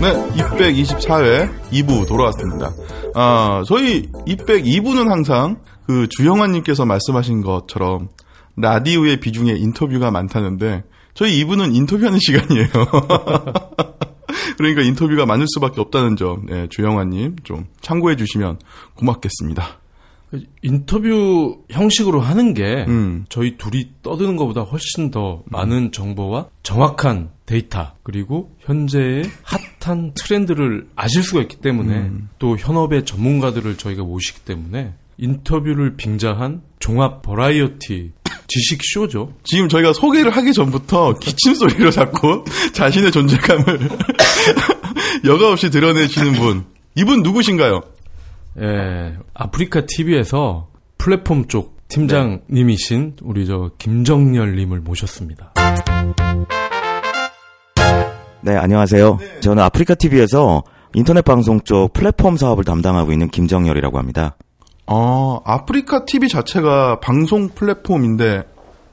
네, 224회 2부 돌아왔습니다. 아, 저희 202부는 항상 그 주영환님께서 말씀하신 것처럼 라디오의 비중에 인터뷰가 많다는데 저희 2부는 인터뷰하는 시간이에요. 그러니까 인터뷰가 많을 수밖에 없다는 점, 네, 주영환님 좀 참고해 주시면 고맙겠습니다. 인터뷰 형식으로 하는 게 음. 저희 둘이 떠드는 것보다 훨씬 더 많은 정보와 정확한 데이터 그리고 현재의 핫한 트렌드를 아실 수가 있기 때문에 또 현업의 전문가들을 저희가 모시기 때문에 인터뷰를 빙자한 종합 버라이어티 지식 쇼죠. 지금 저희가 소개를 하기 전부터 기침 소리로 자꾸 자신의 존재감을 여과 없이 드러내시는 분. 이분 누구신가요? 예, 아프리카 TV에서 플랫폼 쪽 팀장님이신 우리 저 김정열님을 모셨습니다. 네, 안녕하세요. 저는 아프리카 TV에서 인터넷 방송 쪽 플랫폼 사업을 담당하고 있는 김정열이라고 합니다. 아, 아프리카 TV 자체가 방송 플랫폼인데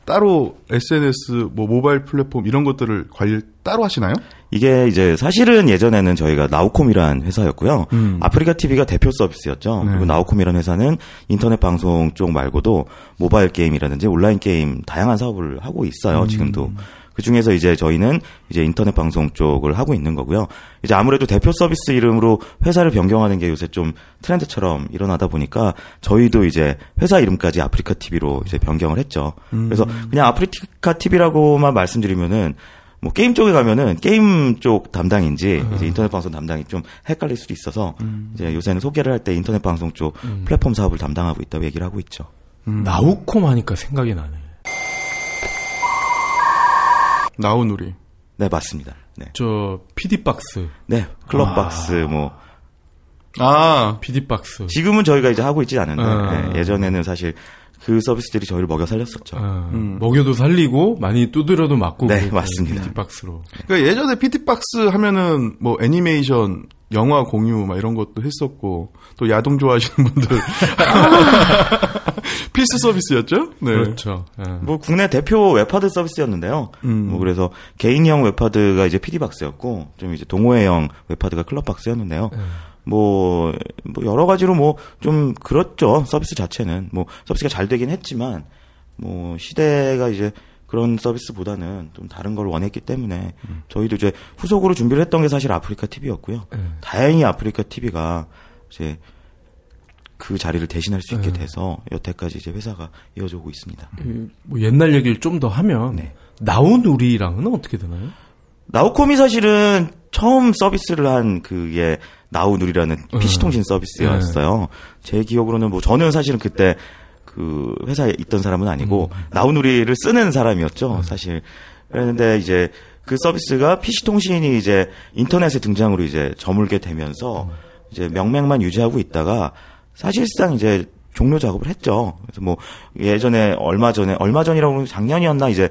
따로 SNS, 뭐 모바일 플랫폼 이런 것들을 관리 따로 하시나요? 이게 이제 사실은 예전에는 저희가 나우콤이라는 회사였고요. 음. 아프리카 TV가 대표 서비스였죠. 네. 그리고 나우콤이라는 회사는 인터넷 방송 쪽 말고도 모바일 게임이라든지 온라인 게임 다양한 사업을 하고 있어요. 지금도. 그 중에서 이제 저희는 이제 인터넷 방송 쪽을 하고 있는 거고요. 이제 아무래도 대표 서비스 이름으로 회사를 변경하는 게 요새 좀 트렌드처럼 일어나다 보니까 저희도 이제 회사 이름까지 아프리카 TV로 이제 변경을 했죠. 그래서 그냥 아프리카 TV라고만 말씀드리면은 뭐 게임 쪽에 가면은 게임 쪽 담당인지 이제 인터넷 방송 담당이 좀 헷갈릴 수도 있어서 이제 요새는 소개를 할 때 인터넷 방송 쪽 플랫폼 사업을 담당하고 있다고 얘기를 하고 있죠. 나우콤 하니까 생각이 나네. 나우누리. 네, 맞습니다. 네. 저 PD박스, 네, 클럽박스 뭐 아, PD박스. 지금은 저희가 이제 하고 있지 않은데 아. 네, 예전에는 사실 그 서비스들이 저희를 먹여 살렸었죠. 어, 음. 먹여도 살리고 많이 두드려도 맞고 네, 맞습니다. PD박스로. 그러니까 예전에 PT박스 하면은 뭐 애니메이션, 영화 공유 막 이런 것도 했었고 또 야동 좋아하시는 분들 필수 서비스였죠? 네. 그렇죠. 예. 뭐 국내 대표 웹하드 서비스였는데요. 음. 뭐 그래서 개인형 웹하드가 이제 PD박스였고 좀 이제 동호회형 웹하드가 클럽박스였는데요. 뭐, 뭐 여러 가지로 뭐 좀 그렇죠. 서비스 자체는 뭐 서비스가 잘 되긴 했지만 뭐 시대가 이제 그런 서비스보다는 좀 다른 걸 원했기 때문에 저희도 이제 후속으로 준비를 했던 게 사실 아프리카 TV였고요. 다행히 아프리카 TV가 이제 그 자리를 대신할 수 있게 돼서 여태까지 이제 회사가 이어져 오고 있습니다. 그, 뭐 옛날 얘기를 좀 더 하면 네. 나우누리랑은 어떻게 되나요? 나우콤이 사실은 처음 서비스를 한 그게 나우누리라는 PC통신 서비스였어요. 제 기억으로는 뭐 저는 사실은 그때 그 회사에 있던 사람은 아니고 나우누리를 쓰는 사람이었죠. 사실. 그랬는데 이제 그 서비스가 PC통신이 이제 인터넷에 등장으로 이제 저물게 되면서 이제 명맥만 유지하고 있다가 사실상 이제 종료 작업을 했죠. 그래서 뭐 예전에 얼마 전에 얼마 전이라고 작년이었나 이제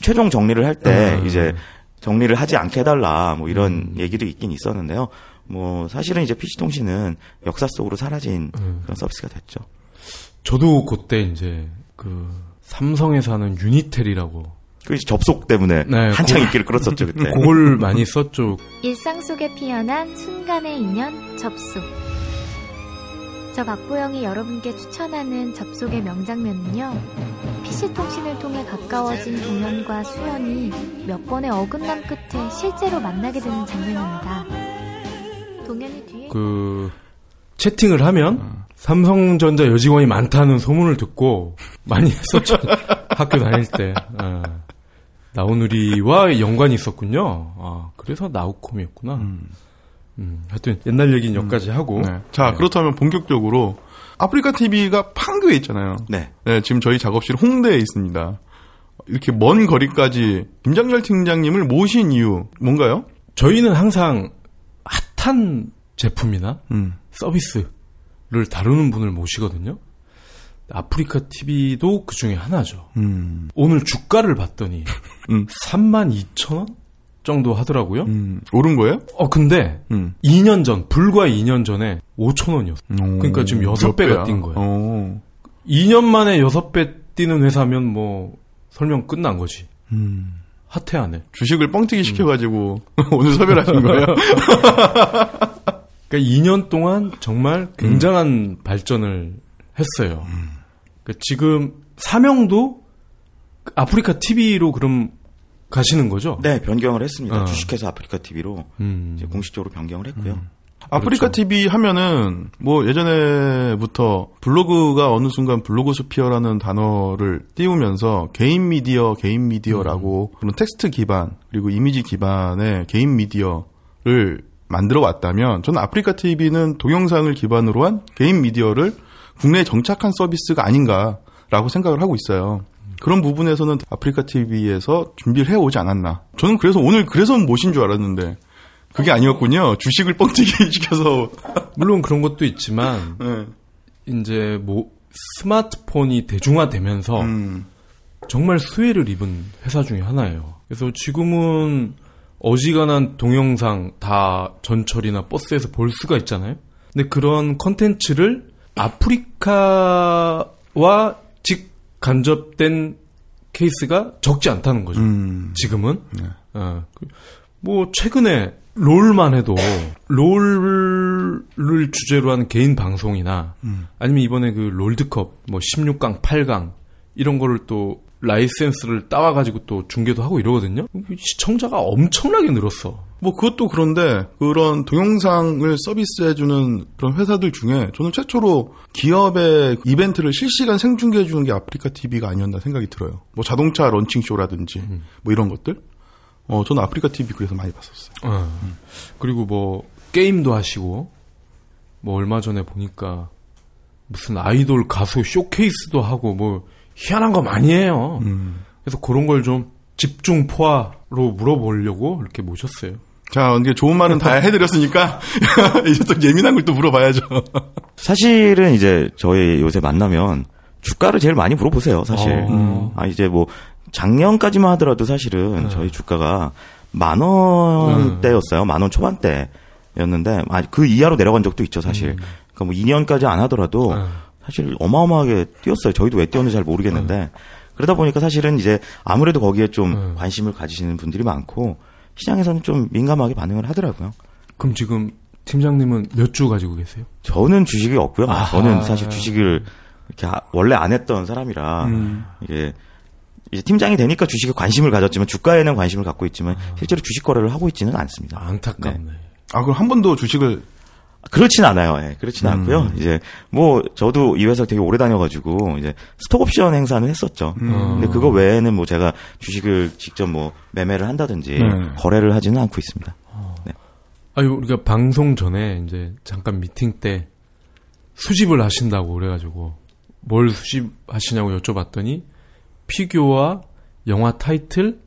최종 정리를 할때 음. 이제 정리를 하지 않게 해달라 뭐 이런 얘기도 있긴 있었는데요. 뭐 사실은 이제 PC통신은 역사 속으로 사라진 그런 서비스가 됐죠. 저도 그때 이제 그 삼성에서 하는 유니텔이라고 그 접속 때문에 네, 한창 그거- 인기를 끌었었죠 그때. 그걸 많이 썼죠. 일상 속에 피어난 순간의 인연 접속. 저 박보영이 여러분께 추천하는 접속의 명장면은요. PC통신을 통해 가까워진 동현과 수연이 몇 번의 어긋남 끝에 실제로 만나게 되는 장면입니다. 그 채팅을 하면 삼성전자 여직원이 많다는 소문을 듣고 많이 했었죠. 학교 다닐 때. 예. 나우누리와 연관이 있었군요. 아, 그래서 나우콤이었구나. 음, 하여튼 옛날 얘기는 여기까지 하고. 네. 자, 그렇다면 본격적으로 아프리카 TV가 판교에 있잖아요. 네. 네, 지금 저희 작업실 홍대에 있습니다. 이렇게 먼 거리까지 김장열 팀장님을 모신 이유 뭔가요? 저희는 항상 핫한 제품이나 음. 서비스를 다루는 분을 모시거든요. 아프리카 TV도 그 중에 하나죠. 음. 오늘 주가를 봤더니 음. 3만 2천 원 정도 하더라고요. 음. 오른 거예요? 어 근데 음. 2년 전 불과 2년 전에 5천 원이었어. 그러니까 지금 여섯 몇 배가 배야? 뛴 거예요. 어. 2년 만에 6배 뛰는 회사면 뭐 설명 끝난 거지. 음. 하태하네. 주식을 뻥튀기 시켜가지고 오늘 섭외하신 거예요? 그러니까 2년 동안 정말 굉장한 음. 발전을 했어요. 그러니까 지금 사명도 아프리카 TV로 그럼 가시는 거죠? 네, 변경을 했습니다. 어. 주식회사 아프리카 TV로 음. 이제 공식적으로 변경을 했고요. 아프리카 그렇죠. TV 하면은 뭐 예전에부터 블로그가 어느 순간 blogosphere라는 단어를 띄우면서 개인 미디어, 개인 미디어라고 그런 텍스트 기반 그리고 이미지 기반의 개인 미디어를 만들어 왔다면 저는 아프리카 TV는 동영상을 기반으로 한 개인 미디어를 국내에 정착한 서비스가 아닌가라고 생각을 하고 있어요. 그런 부분에서는 아프리카 TV에서 준비를 해오지 않았나. 저는 그래서 오늘 그래서 모신 줄 알았는데 그게 아니었군요. 주식을 뻥튀기 시켜서. 물론 그런 것도 있지만 네. 이제 뭐 스마트폰이 대중화되면서 음, 정말 수혜를 입은 회사 중에 하나예요. 그래서 지금은 어지간한 동영상 다 전철이나 버스에서 볼 수가 있잖아요. 근데 그런 컨텐츠를 아프리카와 직 간접된 케이스가 적지 않다는 거죠. 음, 지금은. 네. 어, 그- 뭐 최근에 롤만 해도 롤을 주제로 하는 개인 방송이나 음. 아니면 이번에 그 롤드컵 뭐 16강, 8강 이런 거를 또 라이센스를 따와 가지고 또 중계도 하고 이러거든요. 시청자가 엄청나게 늘었어. 뭐 그것도 그런데 그런 동영상을 서비스해주는 그런 회사들 중에 저는 최초로 기업의 이벤트를 실시간 생중계해주는 게 아프리카 TV가 아니었나 생각이 들어요. 뭐 자동차 런칭 쇼라든지 뭐 이런 것들. 어 저는 아프리카 TV 그래서 많이 봤었어요. 어. 그리고 뭐 게임도 하시고 뭐 얼마 전에 보니까 무슨 아이돌 가수 쇼케이스도 하고 뭐 희한한 거 많이 해요. 음. 그래서 그런 걸 좀 집중 포화로 물어보려고 이렇게 모셨어요. 자 이게 좋은 말은 다 해드렸으니까 이제 또 예민한 걸 또 물어봐야죠. 사실은 이제 저희 요새 만나면 주가를 제일 많이 물어보세요, 사실. 어. 아, 이제 뭐 작년까지만 하더라도 사실은 네. 저희 주가가 만 원대였어요. 만 원 초반대였는데 아, 그 이하로 내려간 적도 있죠, 사실. 그러니까 뭐 2년까지 안 하더라도 네. 사실 어마어마하게 뛰었어요. 저희도 왜 뛰었는지 잘 모르겠는데 그러다 보니까 사실은 이제 아무래도 거기에 좀 네. 관심을 가지시는 분들이 많고 시장에서는 좀 민감하게 반응을 하더라고요. 그럼 지금 팀장님은 몇 주 가지고 계세요? 저는 주식이 없고요. 아하. 저는 사실 주식을 이렇게 아- 원래 안 했던 사람이라 음. 이게 이제 팀장이 되니까 주식에 관심을 가졌지만 주가에는 관심을 갖고 있지만 실제로 주식 거래를 하고 있지는 않습니다. 아, 안타깝네. 아 그럼 한 번도 주식을 그렇진 않아요. 예, 그렇진 음. 않고요. 이제 뭐 저도 이 회사 되게 오래 다녀가지고 이제 스톡옵션 행사는 했었죠. 음. 근데 그거 외에는 뭐 제가 주식을 직접 뭐 매매를 한다든지 네. 거래를 하지는 않고 있습니다. 아니 우리가 방송 전에 이제 잠깐 미팅 때 수집을 하신다고 그래가지고 뭘 수집하시냐고 여쭤봤더니 피규어와 영화 타이틀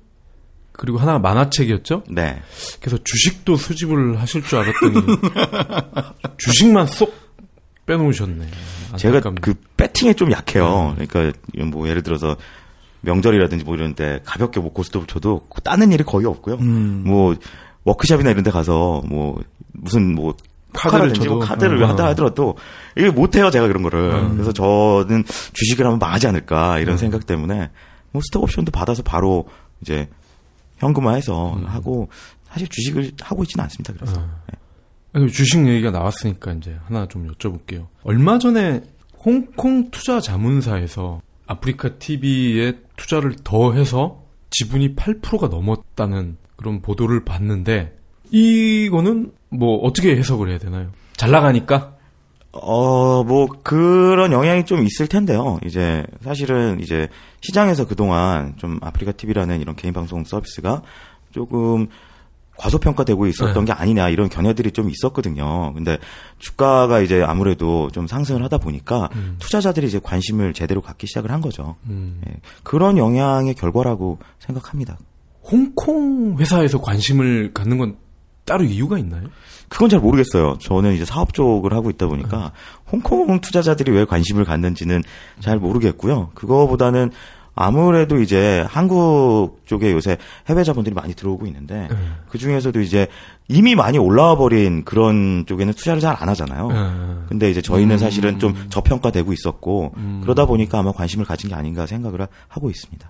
그리고 하나 만화책이었죠. 네. 그래서 주식도 수집을 하실 줄 알았더니 주식만 쏙 빼놓으셨네. 제가 안타깝네. 그 배팅에 좀 약해요. 그러니까 뭐 예를 들어서 명절이라든지 뭐 이런 때 가볍게 뭐 고스톱을 쳐도 따는 일이 거의 없고요. 음. 뭐 워크샵이나 이런 데 가서 뭐 무슨 뭐 카드를? 뭐 카드를 어. 하다 하더라도 이게 못해요 제가 그런 거를 음. 그래서 저는 주식을 하면 망하지 않을까 이런 생각 때문에 뭐 스톡 옵션도 받아서 바로 이제 현금화해서 하고 사실 주식을 하고 있지는 않습니다 그래서 어. 아니, 주식 얘기가 나왔으니까 이제 하나 좀 여쭤볼게요. 얼마 전에 홍콩 투자 자문사에서 아프리카 TV에 투자를 더해서 지분이 8%가 넘었다는 그런 보도를 봤는데 이거는 뭐 어떻게 해석을 해야 되나요? 잘 나가니까? 어, 뭐, 그런 영향이 좀 있을 텐데요. 이제, 사실은 이제, 시장에서 그동안 좀 아프리카 TV라는 이런 개인 방송 서비스가 조금 과소평가되고 있었던 네. 게 아니냐, 이런 견해들이 좀 있었거든요. 근데 주가가 이제 아무래도 좀 상승을 하다 보니까 음. 투자자들이 이제 관심을 제대로 갖기 시작을 한 거죠. 음. 예, 그런 영향의 결과라고 생각합니다. 홍콩 회사에서 관심을 갖는 건 따로 이유가 있나요? 그건 잘 모르겠어요. 저는 이제 사업 쪽을 하고 있다 보니까 홍콩 투자자들이 왜 관심을 갖는지는 잘 모르겠고요. 그거보다는 아무래도 이제 한국 쪽에 요새 해외 자본들이 많이 들어오고 있는데 네. 그 중에서도 이제 이미 많이 올라와 버린 그런 쪽에는 투자를 잘 안 하잖아요. 네. 근데 이제 저희는 음. 사실은 좀 저평가되고 있었고 음. 그러다 보니까 아마 관심을 가진 게 아닌가 생각을 하- 하고 있습니다.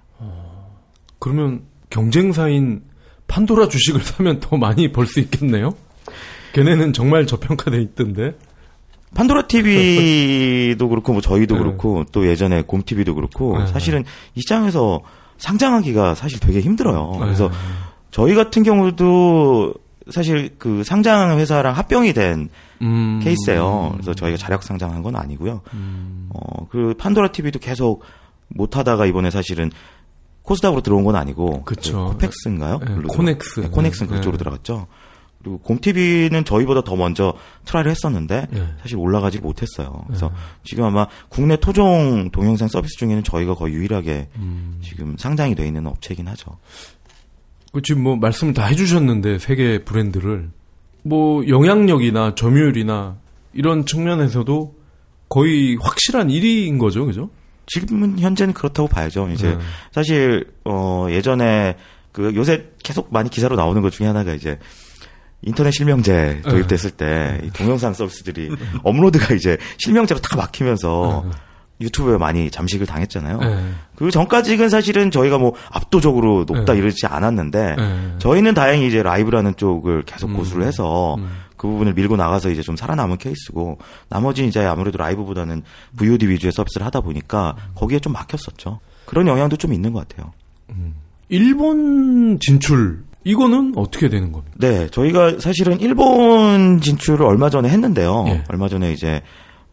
그러면 경쟁사인 판도라 주식을 사면 더 많이 벌 수 있겠네요? 걔네는 정말 저평가돼 있던데. 판도라 TV도 그렇고 뭐 저희도 네. 그렇고 또 예전에 곰 TV도 그렇고 네. 사실은 이 시장에서 상장하기가 사실 되게 힘들어요. 네. 그래서 저희 같은 경우도 사실 그 상장 회사랑 합병이 된 음. 케이스예요. 그래서 저희가 자력 상장한 건 아니고요. 음. 어, 그 판도라 TV도 계속 못 하다가 이번에 사실은 코스닥으로 들어온 건 아니고 그쵸. 그 코펙스인가요? 네, 코넥스. 네, 코넥스는 네. 그쪽으로 들어갔죠. 그리고 곰 TV는 저희보다 더 먼저 try를 했었는데 네. 사실 올라가지 못했어요. 그래서 지금 아마 국내 토종 동영상 서비스 중에는 저희가 거의 유일하게 음. 지금 상장이 돼 있는 업체이긴 하죠. 그 지금 뭐 말씀을 다 해주셨는데 세 개 브랜드를 뭐 영향력이나 점유율이나 이런 측면에서도 거의 확실한 1위인 거죠, 그죠? 지금은 현재는 그렇다고 봐야죠. 이제 네. 사실 어 예전에 그 요새 계속 많이 기사로 나오는 것 중에 하나가 이제 인터넷 실명제 도입됐을 때이 동영상 서비스들이 업로드가 이제 실명제로 다 막히면서 유튜브에 많이 잠식을 당했잖아요. 네. 그 전까지는 사실은 저희가 뭐 압도적으로 높다 네. 이러지 않았는데 네. 저희는 다행히 이제 라이브라는 쪽을 계속 음. 고수를 해서 음. 그 부분을 밀고 나가서 이제 좀 살아남은 케이스고 나머지 이제 아무래도 라이브보다는 VOD 위주의 서비스를 하다 보니까 거기에 좀 막혔었죠. 그런 영향도 좀 있는 것 같아요. 일본 진출 이거는 어떻게 되는 겁니까? 네, 저희가 사실은 일본 진출을 얼마 전에 했는데요. 예. 얼마 전에 이제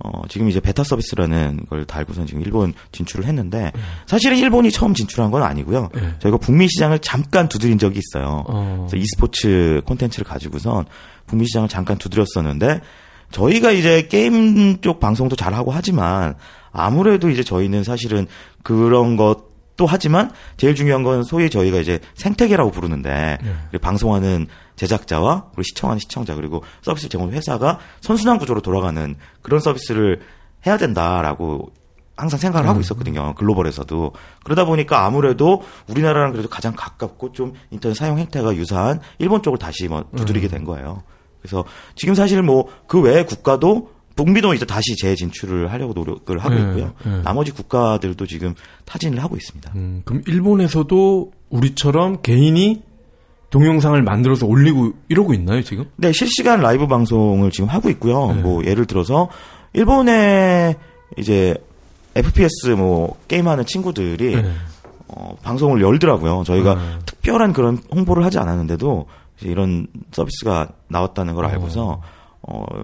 어, 지금 이제 베타 서비스라는 걸 달고선 지금 일본 진출을 했는데 사실은 일본이 처음 진출한 건 아니고요. 예. 저희가 북미 시장을 잠깐 두드린 적이 있어요. 어. 그래서 e스포츠 콘텐츠를 가지고선 북미 시장을 잠깐 두드렸었는데 저희가 이제 게임 쪽 방송도 잘 하고 하지만 아무래도 이제 저희는 사실은 그런 것도 하지만 제일 중요한 건 소위 저희가 이제 생태계라고 부르는데 네. 방송하는 제작자와 그리고 시청하는 시청자 그리고 서비스 제공 회사가 선순환 구조로 돌아가는 그런 서비스를 해야 된다라고 항상 생각을 하고 있었거든요. 글로벌에서도. 그러다 보니까 아무래도 우리나라랑 그래도 가장 가깝고 좀 인터넷 사용 행태가 유사한 일본 쪽을 다시 뭐 두드리게 된 거예요. 그래서 지금 사실 뭐 그 외의 국가도 북미도 이제 다시 재진출을 하려고 노력을 하고 네, 있고요. 네. 나머지 국가들도 지금 타진을 하고 있습니다. 음, 그럼 일본에서도 우리처럼 개인이 동영상을 만들어서 올리고 이러고 있나요 지금? 네, 실시간 라이브 방송을 지금 하고 있고요. 네. 뭐 예를 들어서 일본에 이제 FPS 뭐 게임하는 친구들이 네. 어, 방송을 열더라고요. 저희가 네. 특별한 그런 홍보를 하지 않았는데도 이런 서비스가 나왔다는 걸 알고서 어,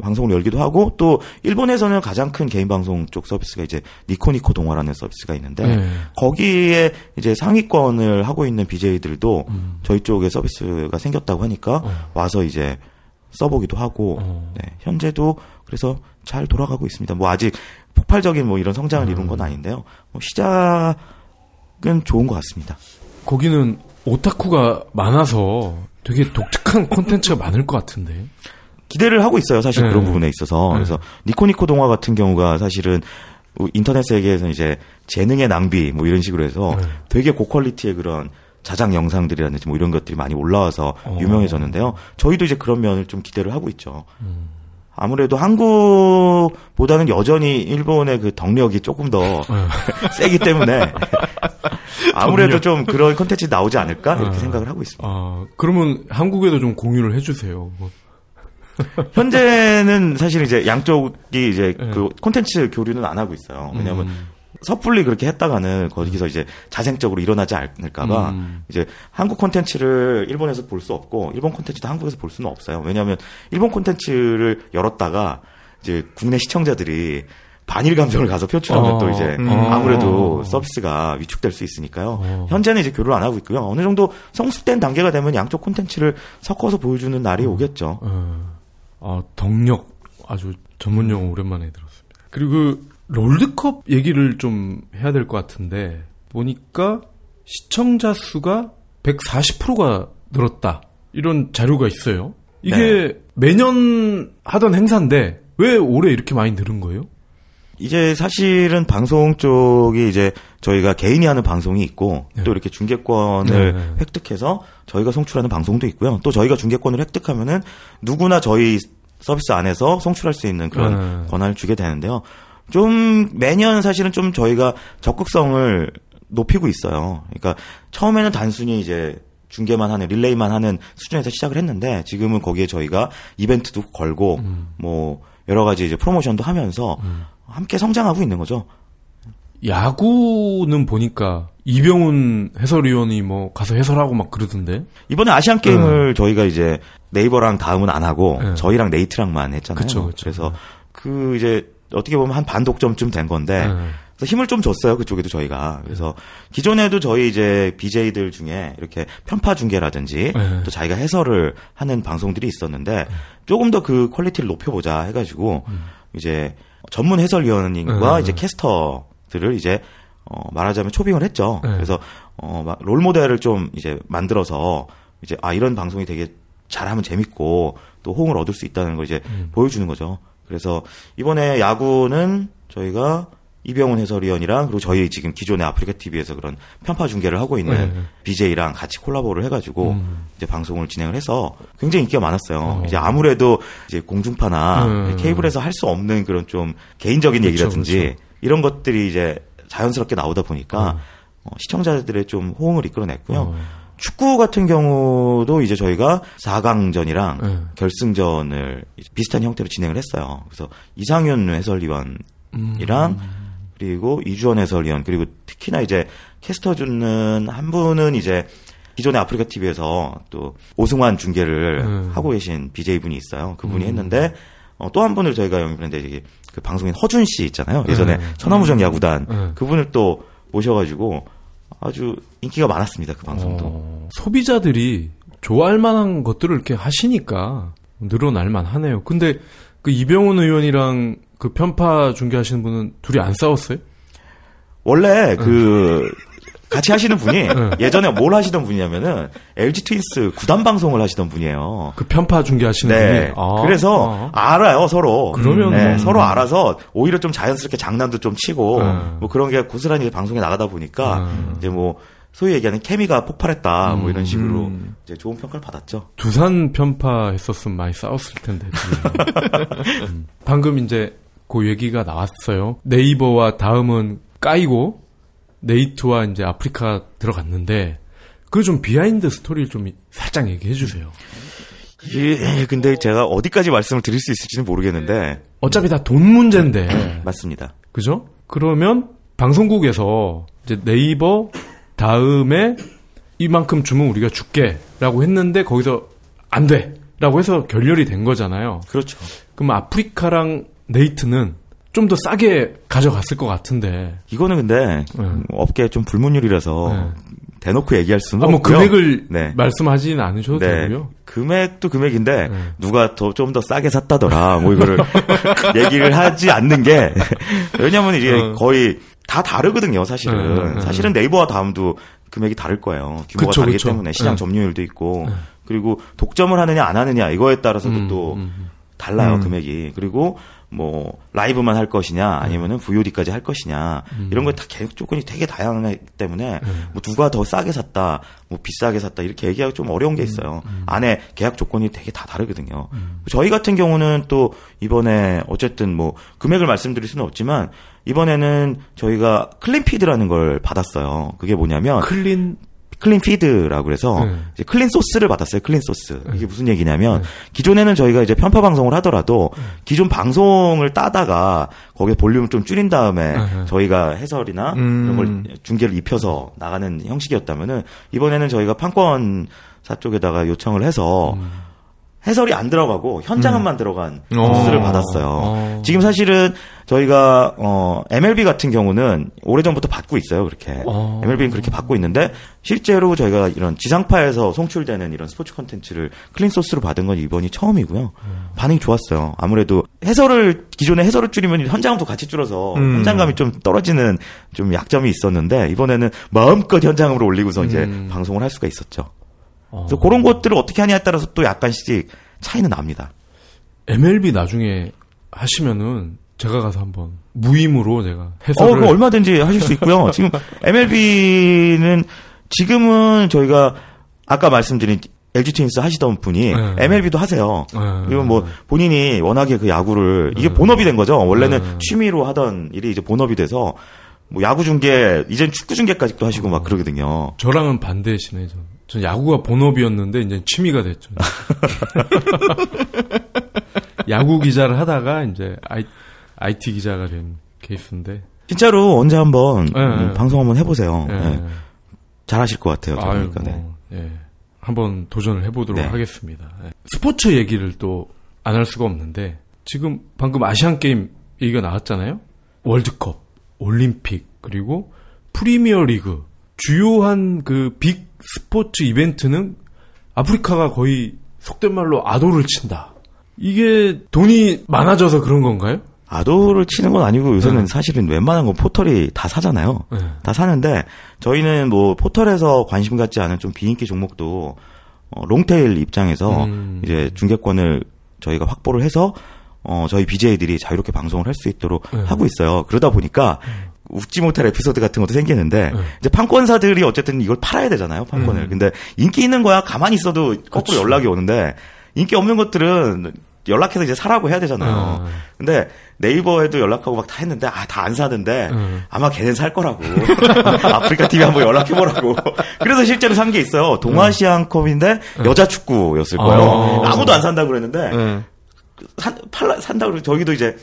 방송을 열기도 하고 또 일본에서는 가장 큰 개인 방송 쪽 서비스가 이제 니코니코 동화라는 서비스가 있는데 네. 거기에 이제 상위권을 하고 있는 BJ들도 음. 저희 쪽에 서비스가 생겼다고 하니까 어. 와서 이제 써보기도 하고 어. 네, 현재도 그래서 잘 돌아가고 있습니다. 뭐 아직 폭발적인 뭐 이런 성장을 음. 이룬 건 아닌데요. 뭐 시작은 좋은 것 같습니다. 거기는 오타쿠가 많아서 되게 독특한 콘텐츠가 많을 것 같은데. 기대를 하고 있어요. 사실 네. 그런 부분에 있어서. 네. 그래서 니코니코 동화 같은 경우가 사실은 인터넷 세계에서 이제 재능의 낭비 뭐 이런 식으로 해서 네. 되게 고퀄리티의 그런 자작 영상들이라든지 뭐 이런 것들이 많이 올라와서 어. 유명해졌는데요. 저희도 이제 그런 면을 좀 기대를 하고 있죠. 음. 아무래도 한국보다는 여전히 일본의 그 덕력이 조금 더 네. 세기 때문에 아무래도 좀 그런 콘텐츠 나오지 않을까 이렇게 어. 생각을 하고 있습니다. 아, 그러면 한국에도 좀 공유를 해주세요. 뭐. 현재는 사실 이제 양쪽이 이제 네. 그 콘텐츠 교류는 안 하고 있어요. 왜냐하면 음. 섣불리 그렇게 했다가는 거기서 이제 자생적으로 일어나지 않을까봐 음. 이제 한국 콘텐츠를 일본에서 볼 수 없고 일본 콘텐츠도 한국에서 볼 수는 없어요. 왜냐하면 일본 콘텐츠를 열었다가 이제 국내 시청자들이 반일 감정을 가서 표출하면 어. 또 이제 음. 아무래도 어. 서비스가 위축될 수 있으니까요. 어. 현재는 이제 교류를 안 하고 있고요. 어느 정도 성숙된 단계가 되면 양쪽 콘텐츠를 섞어서 보여주는 날이 오겠죠. 어, 아, 덕력 아주 전문 용어 오랜만에 들었습니다. 그리고 그 롤드컵 얘기를 좀 해야 될 것 같은데 보니까 시청자 수가 140%가 늘었다. 이런 자료가 있어요. 이게 매년 하던 행사인데 왜 올해 이렇게 많이 늘은 거예요? 이제 사실은 방송 쪽이 이제 저희가 개인이 하는 방송이 있고 네. 또 이렇게 중계권을 네, 네. 획득해서 저희가 송출하는 방송도 있고요. 또 저희가 중계권을 획득하면은 누구나 저희 서비스 안에서 송출할 수 있는 그런 네. 권한을 주게 되는데요. 좀 매년 사실은 좀 저희가 적극성을 높이고 있어요. 그러니까 처음에는 단순히 이제 중계만 하는 릴레이만 하는 수준에서 시작을 했는데 지금은 거기에 저희가 이벤트도 걸고 뭐 여러 가지 이제 프로모션도 하면서 함께 성장하고 있는 거죠. 야구는 보니까 이병훈 해설위원이 뭐 가서 해설하고 막 그러던데. 이번에 아시안 게임을 저희가 이제 네이버랑 다음은 안 하고 네. 저희랑 네이트랑만 했잖아요. 그쵸, 그쵸. 래서 그 이제 어떻게 보면 한 반 독점쯤 된 건데 네. 그래서 힘을 좀 줬어요 그쪽에도 저희가 그래서 기존에도 저희 이제 BJ들 중에 이렇게 편파 중계라든지 네. 또 자기가 해설을 하는 방송들이 있었는데 조금 더 그 quality를 높여보자 해가지고 이제 전문 해설위원님과 네. 이제 캐스터들을 이제 어 말하자면 초빙을 했죠. 네. 그래서 어 롤 모델을 좀 이제 만들어서 이제 아 이런 방송이 되게 잘하면 재밌고 또 호응을 얻을 수 있다는 걸 이제 음. 보여주는 거죠. 그래서 이번에 야구는 저희가 이병훈 해설위원이랑 그리고 저희 지금 기존의 아프리카 TV에서 그런 편파 중계를 하고 있는 네. BJ랑 같이 콜라보를 해가지고 음. 이제 방송을 진행을 해서 굉장히 인기가 많았어요. 어. 이제 아무래도 이제 공중파나 음. 케이블에서 할 수 없는 그런 좀 개인적인 그쵸, 얘기라든지 그쵸. 이런 것들이 이제 자연스럽게 나오다 보니까 음. 어, 시청자들의 좀 호응을 이끌어냈고요. 어. 축구 같은 경우도 이제 저희가 4강전이랑 네. 결승전을 비슷한 형태로 진행을 했어요. 그래서 이상윤 해설위원이랑 음. 그리고 이주원 해설위원 그리고 특히나 이제 캐스터 주는 한 분은 이제 기존의 아프리카 TV에서 또 오승환 중계를 음. 하고 계신 BJ 분이 있어요. 그분이 음. 했는데 어, 또 한 분을 저희가 영입했는데 이게 그 방송인 허준 씨 있잖아요. 예전에 음. 천하무정 야구단 음. 그분을 또 모셔가지고 아주 인기가 많았습니다. 그 방송도. 어, 소비자들이 좋아할 만한 것들을 이렇게 하시니까 늘어날 만 하네요. 근데 그 이병훈 의원이랑 그 편파 중계하시는 분은 둘이 안 싸웠어요? 원래 그 같이 하시는 분이 응. 예전에 뭘 하시던 분이냐면은 LG 트윈스 구단 방송을 하시던 분이에요. 그 편파 중계하시는 네. 분이. 아, 그래서 아. 알아요 서로. 그러면 네, 뭐. 서로 알아서 오히려 좀 자연스럽게 장난도 좀 치고 음. 뭐 그런 게 고스란히 방송에 나가다 보니까 음. 이제 뭐 소위 얘기하는 케미가 폭발했다 뭐 이런 식으로 음. 이제 좋은 평가를 받았죠. 두산 편파 했었으면 많이 싸웠을 텐데. 음. 방금 이제 그 얘기가 나왔어요. 네이버와 다음은 까이고 네이트와 이제 아프리카 들어갔는데 그 좀 behind story를 좀 살짝 얘기해 주세요. 예, 근데 제가 어디까지 말씀을 드릴 수 있을지는 모르겠는데 어차피 다 돈 문제인데. 맞습니다. 그죠? 그러면 방송국에서 이제 네이버 다음에 이만큼 주면 우리가 줄게라고 했는데 거기서 안 돼라고 해서 결렬이 된 거잖아요. 그렇죠. 그럼 아프리카랑 네이트는 좀 더 싸게 가져갔을 것 같은데. 이거는 근데 네. 업계 좀 불문율이라서 네. 대놓고 얘기할 수는 아, 뭐 없고요. 금액을 네. 말씀하지는 않으셔도 네. 되고요. 금액도 금액인데 네. 누가 더 좀 더 싸게 샀다더라 뭐 이거를 얘기를 하지 않는 게 왜냐면 이게 어. 거의 다 다르거든요 사실은 네, 네, 네. 사실은 네이버와 다음도 금액이 다를 거예요 규모가 그쵸, 다르기 그쵸. 때문에 시장 네. 점유율도 있고 그리고 독점을 하느냐 안 하느냐 이거에 따라서도 음, 또 음. 달라요 음. 금액이 그리고 뭐 라이브만 할 것이냐 네. 아니면은 VOD까지 할 것이냐 음. 이런 거다 계획 조건이 되게 다양하기 때문에 뭐 누가 더 싸게 샀다 뭐 비싸게 샀다 이렇게 얘기하기 좀 어려운 음. 게 있어요 안에 계약 조건이 되게 다 다르거든요 저희 같은 경우는 또 이번에 어쨌든 뭐 금액을 말씀드릴 수는 없지만 이번에는 저희가 clean feed라는 걸 받았어요 그게 뭐냐면 clean clean feed라고 그래서 네. 이제 clean source를 받았어요. clean source. 이게 무슨 얘기냐면 기존에는 저희가 이제 편파 방송을 하더라도 기존 방송을 따다가 거기에 볼륨을 좀 줄인 다음에 네. 저희가 해설이나 음. 이런 걸 중계를 입혀서 나가는 형식이었다면은 이번에는 저희가 판권사 쪽에다가 요청을 해서 음. 해설이 안 들어가고 현장음만 들어간 어. 소스를 받았어요. 어. 지금 사실은 저희가 어 MLB 같은 경우는 오래전부터 받고 있어요. 그렇게 어. MLB는 그렇게 받고 있는데 실제로 저희가 이런 지상파에서 송출되는 이런 스포츠 콘텐츠를 클린 소스로 받은 건 이번이 처음이고요. 반응이 좋았어요. 아무래도 해설을 기존에 해설을 줄이면 현장음도 같이 줄어서 음. 현장감이 좀 떨어지는 좀 약점이 있었는데 이번에는 마음껏 현장음으로 올리고서 이제 음. 방송을 할 수가 있었죠. 어. 그래서 그런 것들을 어떻게 하냐에 따라서 또 약간씩 차이는 납니다. MLB 나중에 하시면은 제가 가서 한번 무임으로 제가 어, 해설을 그거 얼마든지 하실 수 있고요. 지금 MLB는 지금은 저희가 아까 말씀드린 LG 트윈스 하시던 분이 네. MLB도 하세요. 네. 그리고 뭐 본인이 워낙에 그 야구를 이게 본업이 된 거죠. 원래는 네. 취미로 하던 일이 이제 본업이 돼서 뭐 야구 중계 이젠 축구 중계까지도 하시고 막 그러거든요. 저랑은 반대시네. 전, 전 야구가 본업이었는데 이제 취미가 됐죠. 야구 기자를 하다가 이제 I, IT 기자가 된 케이스인데. 진짜로 언제 한번 네, 음, 네. 방송 한번 해보세요. 예. 네. 잘하실 것 같아요. 아유, 네. 뭐, 예. 한번 도전을 해보도록 네. 하겠습니다. 예. 스포츠 얘기를 또 안 할 수가 없는데 지금 방금 아시안 게임 얘기가 나왔잖아요. 월드컵, 올림픽 그리고 프리미어 리그 주요한 그 빅 스포츠 이벤트는 아프리카가 거의 속된 말로 아도를 친다. 이게 돈이 많아져서 그런 건가요? 아도를 치는 건 아니고 요새는 네. 사실은 웬만한 건 포털이 다 사잖아요. 네. 다 사는데 저희는 뭐 포털에서 관심 갖지 않은 좀 비인기 종목도 어, 롱테일 입장에서 음. 이제 중계권을 저희가 확보를 해서 어, 저희 BJ들이 자유롭게 방송을 할 수 있도록 네. 하고 있어요. 그러다 보니까 웃지 못할 에피소드 같은 것도 생기는데 네. 이제 판권사들이 어쨌든 이걸 팔아야 되잖아요. 판권을. 음. 근데 인기 있는 거야 가만히 있어도 거꾸로 그쵸. 연락이 오는데 인기 없는 것들은 연락해서 이제 사라고 해야 되잖아요. 네. 근데 네이버에도 연락하고 막 다 했는데 아 다 안 사는데 음. 아마 걔는 살 거라고 아프리카 TV 한번 연락해 보라고 그래서 실제로 산 게 있어요 동아시안컵인데 여자 축구였을 거예요 어. 아무도 안 산다고 그랬는데 네. 산, 팔라, 산다고 그러고 저희도 이제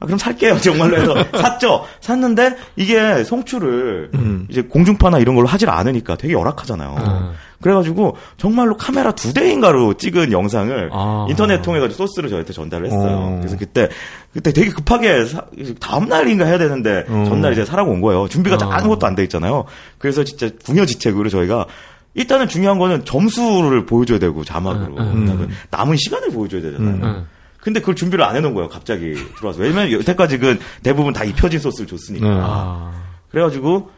아, 그럼 살게요 정말로 해서 샀죠 샀는데 이게 송출을 음. 이제 공중파나 이런 걸로 하질 않으니까 되게 열악하잖아요 음. 그래가지고 정말로 카메라 두 대인가로 찍은 영상을 아. 인터넷 통해 가지고 소스를 저한테 전달을 했어요. 어. 그래서 그때 그때 되게 급하게 사- 다음 날인가 해야 되는데 어. 전날 이제 사라고 온 거예요. 준비가 어. 아무것도 안 돼 있잖아요. 그래서 진짜 궁여지책으로 저희가 일단은 중요한 거는 점수를 보여줘야 되고 자막으로 음. 그다음에 남은 시간을 보여줘야 되잖아요. 음. 음. 근데 그걸 준비를 안 해놓은 거예요. 갑자기 들어와서 왜냐면 여태까지 그 대부분 다 입혀진 소스를 줬으니까. 네. 아. 그래가지고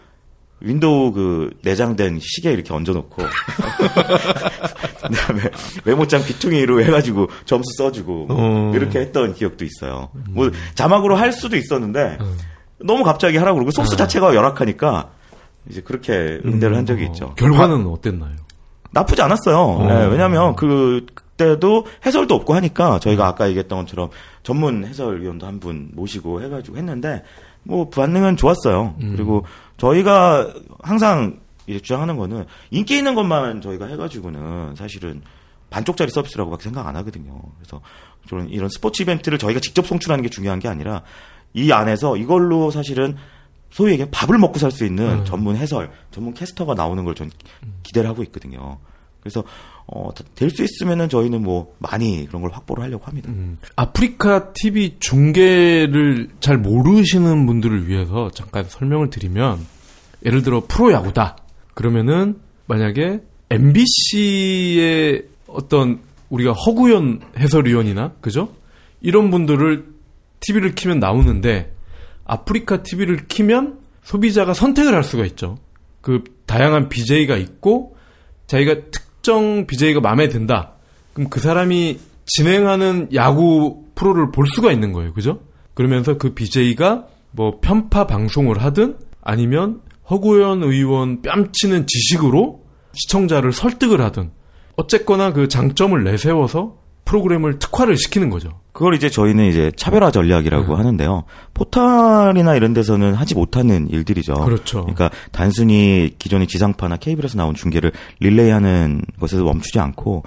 윈도우 그 내장된 시계 이렇게 얹어놓고 그다음에 메모장 귀퉁이로 해가지고 점수 써주고 어. 이렇게 했던 기억도 있어요. 뭐 자막으로 할 수도 있었는데 음. 너무 갑자기 하라고 그러고 소스 자체가 열악하니까 이제 그렇게 응대를 한 적이 있죠. 어, 결과는 어땠나요? 나쁘지 않았어요. 네, 왜냐하면 그그 때도 해설도 없고 하니까 저희가 아까 얘기했던 것처럼 전문 해설위원도 한 분 모시고 해가지고 했는데 뭐 반응은 좋았어요. 그리고 저희가 항상 주장하는 거는 인기 있는 것만 저희가 해가지고는 사실은 반쪽짜리 서비스라고밖에 생각 안 하거든요. 그래서 저는 이런 스포츠 이벤트를 저희가 직접 송출하는 게 중요한 게 아니라 이 안에서 이걸로 사실은 소위 얘기해 밥을 먹고 살 수 있는 음. 전문 해설, 전문 캐스터가 나오는 걸 전 기대를 하고 있거든요. 그래서 어, 될 수 있으면은 저희는 뭐 많이 그런 걸 확보를 하려고 합니다. 음, 아프리카 TV 중계를 잘 모르시는 분들을 위해서 잠깐 설명을 드리면 예를 들어 프로야구다. 그러면은 만약에 MBC의 어떤 우리가 허구연 해설위원이나 그죠? 이런 분들을 TV를 키면 나오는데 아프리카 TV를 키면 소비자가 선택을 할 수가 있죠. 그 다양한 BJ가 있고 자기가 특 정 BJ가 마음에 든다. 그럼 그 사람이 진행하는 야구 프로를 볼 수가 있는 거예요. 그죠? 그러면서 그 BJ가 뭐 편파 방송을 하든 아니면 허구현 의원 뺨치는 지식으로 시청자를 설득을 하든 어쨌거나 그 장점을 내세워서 프로그램을 특화를 시키는 거죠. 그걸 이제 저희는 이제 차별화 전략이라고 네. 하는데요. 포털이나 이런 데서는 하지 못하는 일들이죠. 그렇죠. 그러니까 단순히 기존의 지상파나 케이블에서 나온 중계를 릴레이하는 것에서 멈추지 않고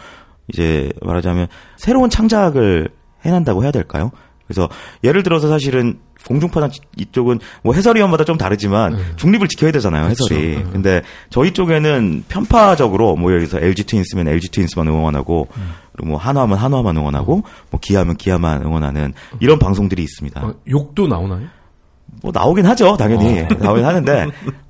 이제 말하자면 새로운 창작을 해낸다고 해야 될까요? 그래서 예를 들어서 사실은 공중파나 이쪽은 뭐 해설위원마다 좀 다르지만 네. 중립을 지켜야 되잖아요. 해설이. 네. 근데 저희 쪽에는 편파적으로 뭐 여기서 LG 트윈스면 LG 트윈스만 응원하고 음. 그리고 뭐 한화면 한화만 응원하고 뭐 기아면 기아만 응원하는 이런 방송들이 있습니다. 어, 욕도 나오나요? 뭐 나오긴 하죠, 당연히 어. 나오긴 하는데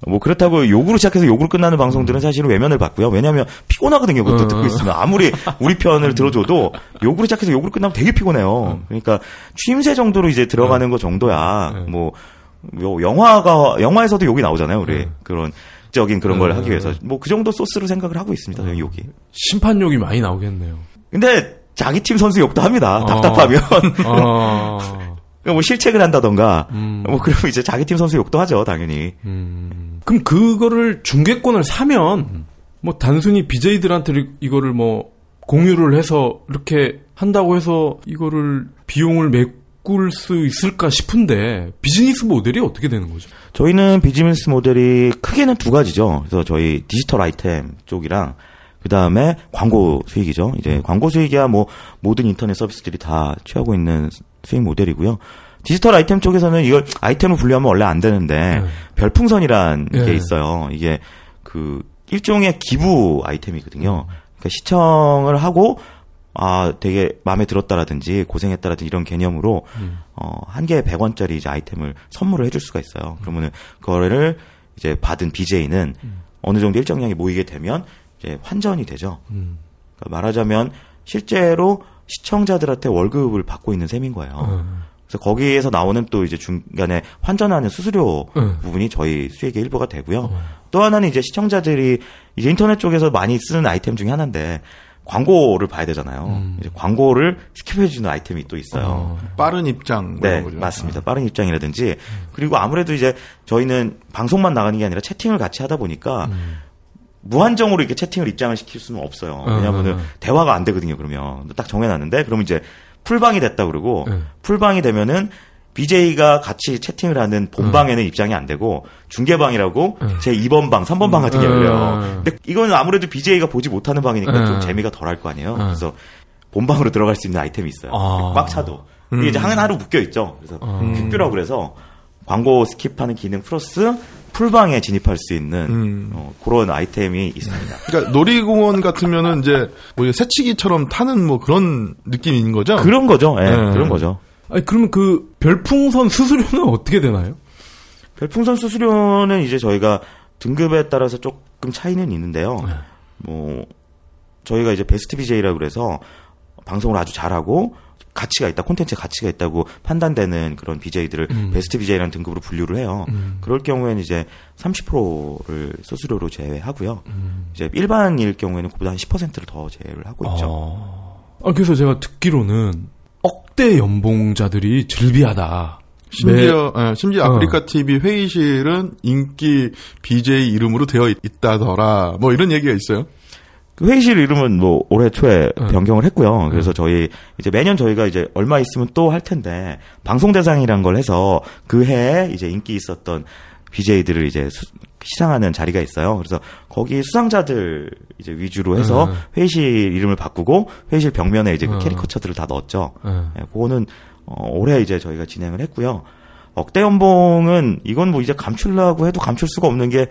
뭐 그렇다고 욕으로 시작해서 욕으로 끝나는 방송들은 사실은 외면을 받고요. 왜냐하면 피곤하거든요. 그것도 어. 듣고 있으면 아무리 우리 편을 들어줘도 욕으로 시작해서 욕으로 끝나면 되게 피곤해요. 그러니까 취임새 정도로 이제 들어가는 거 정도야. 네. 뭐 요- 영화가 영화에서도 욕이 나오잖아요. 우리 네. 그런 적인 그런 걸 네. 하기 위해서 뭐 그 정도 소스로 생각을 하고 있습니다. 저희 욕이. 심판 욕이 많이 나오겠네요. 근데 자기 팀 선수 욕도 합니다. 어. 답답하면. 아, 뭐 실책을 한다던가 음. 뭐 그러면 이제 자기 팀 선수 욕도 하죠 당연히. 음. 그럼 그거를 중계권을 사면 뭐 단순히 BJ들한테 이거를 뭐 공유를 해서 이렇게 한다고 해서 이거를 비용을 메꿀 수 있을까 싶은데 비즈니스 모델이 어떻게 되는 거죠? 저희는 비즈니스 모델이 크게는 두 가지죠. 그래서 저희 디지털 아이템 쪽이랑 그 다음에 광고 수익이죠. 이제 광고 수익이야 뭐 모든 인터넷 서비스들이 다 취하고 있는 수익 모델이고요. 디지털 아이템 쪽에서는 이걸 아이템을 분류하면 원래 안 되는데 네. 별풍선이란 네. 게 있어요. 이게 그 일종의 기부 아이템이거든요. 그러니까 시청을 하고 아 되게 마음에 들었다라든지 고생했다라든지 이런 개념으로 음. 어, 한 개에 100원짜리 이제 아이템을 선물을 해줄 수가 있어요. 그러면은 그거를 이제 받은 BJ는 어느 정도 일정량이 모이게 되면 이제 환전이 되죠. 음. 그러니까 말하자면 실제로 시청자들한테 월급을 받고 있는 셈인 거예요. 어. 그래서 거기에서 나오는 또 이제 중간에 환전하는 수수료 응. 부분이 저희 수익의 일부가 되고요. 어. 또 하나는 이제 시청자들이 이제 인터넷 쪽에서 많이 쓰는 아이템 중에 하나인데 광고를 봐야 되잖아요. 음. 이제 광고를 스킵해주는 아이템이 또 있어요. 어. 빠른 입장 뭐 네, 거죠. 맞습니다. 빠른 입장이라든지 그리고 아무래도 이제 저희는 방송만 나가는 게 아니라 채팅을 같이 하다 보니까 음. 무한정으로 이렇게 채팅을 입장을 시킬 수는 없어요. 음, 음. 대화가 안 되거든요. 그러면 딱 정해놨는데 그러면 이제 풀방이 됐다 그러고 음. 풀방이 되면은 BJ가 같이 채팅을 하는 본방에는 입장이 안 되고 중계방이라고 음. 제 2번 방, 3번 방 같은 게 음. 열려요. 음. 근데 이거는 아무래도 BJ가 보지 못하는 방이니까 음. 좀 재미가 덜할 거 아니에요. 음. 그래서 본방으로 들어갈 수 있는 아이템이 있어요. 아. 꽉 차도. 이게 이제 한 하루 묶여 있죠. 그래서 음. quick view라고 그래서 광고 skip하는 기능 플러스 풀방에 진입할 수 있는 음. 어, 그런 아이템이 있습니다. 그러니까 놀이공원 같으면은 이제 뭐 새치기처럼 타는 뭐 그런 느낌인 거죠. 그런 거죠. 예, 네. 그런 거죠. 아니 그러면 그 별풍선 수수료는 어떻게 되나요? 별풍선 수수료는 이제 저희가 등급에 따라서 조금 차이는 있는데요. 네. 뭐 저희가 이제 베스트 BJ라고 그래서 방송을 아주 잘하고 가치가 있다, 콘텐츠에 가치가 있다고 판단되는 그런 BJ들을 음. 베스트 BJ라는 등급으로 분류를 해요. 음. 그럴 경우에는 이제 30%를 수수료로 제외하고요. 음. 이제 일반일 경우에는 그보다 한 10%를 더 제외를 하고 있죠. 어. 아, 그래서 제가 듣기로는 억대 연봉자들이 즐비하다. 심지어 예, 심지어 어. 아프리카 TV 회의실은 인기 BJ 이름으로 되어 있, 있다더라. 뭐 이런 얘기가 있어요. 그 회의실 이름은 뭐 올해 초에 응. 변경을 했고요. 그래서 응. 저희 이제 매년 저희가 이제 얼마 있으면 또 할 텐데 방송 대상이란 걸 해서 그 해에 이제 인기 있었던 BJ들을 이제 수- 시상하는 자리가 있어요. 그래서 거기 수상자들 이제 위주로 해서 응. 회의실 이름을 바꾸고 회의실 벽면에 이제 그 응. 캐리커처들을 다 넣었죠. 예. 예, 그거는 어, 올해 이제 저희가 진행을 했고요. 억대 연봉은 이건 뭐 이제 감추려고 해도 감출 수가 없는 게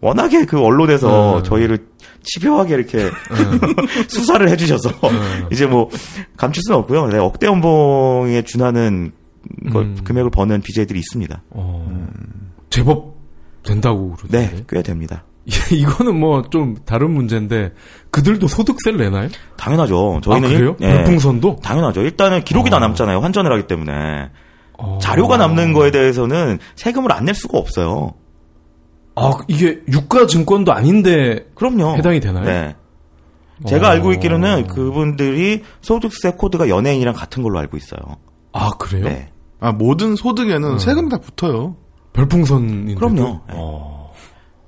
워낙에 그 언론에서 음. 저희를 집요하게 이렇게 수사를 해주셔서 음. 이제 뭐 감출 수는 없고요. 네, 억대 연봉에 준하는 걸- 음. 금액을 버는 BJ들이 있습니다. 어, 제법 된다고 그러던데. 네, 꽤 됩니다. 이거는 뭐 좀 다른 문제인데 그들도 소득세를 내나요? 당연하죠. 저희는 아, 그래요? 일- 예, 별풍선도? 당연하죠. 일단은 기록이 다 어. 남잖아요. 환전을 하기 때문에 어. 자료가 남는 거에 대해서는 세금을 안 낼 수가 없어요. 아, 이게 유가 증권도 아닌데 그럼요. 해당이 되나요? 네. 제가 어. 알고 있기로는 그분들이 소득세 코드가 연예인이랑 같은 걸로 알고 있어요. 아, 그래요? 네. 아 모든 소득에는 음. 세금 다 붙어요. 별풍선인데. 그럼요. 네. 어.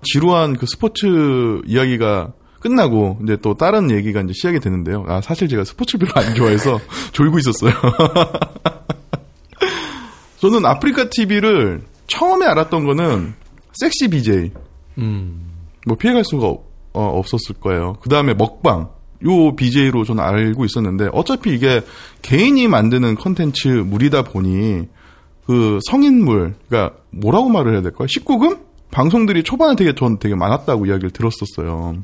지루한 그 스포츠 이야기가 끝나고 이제 또 다른 얘기가 이제 시작이 되는데요. 아 사실 제가 스포츠 별로 안 좋아해서 졸고 있었어요. 저는 아프리카 TV를 처음에 알았던 거는 섹시 BJ 음. 뭐 피해갈 수가 없, 어, 없었을 거예요. 그 다음에 먹방 요 BJ로 저는 알고 있었는데 어차피 이게 개인이 만드는 컨텐츠 물이다 보니 그 성인물 그러니까 뭐라고 말을 해야 될까요? 19금 방송들이 초반에 되게 전 되게 많았다고 이야기를 들었었어요.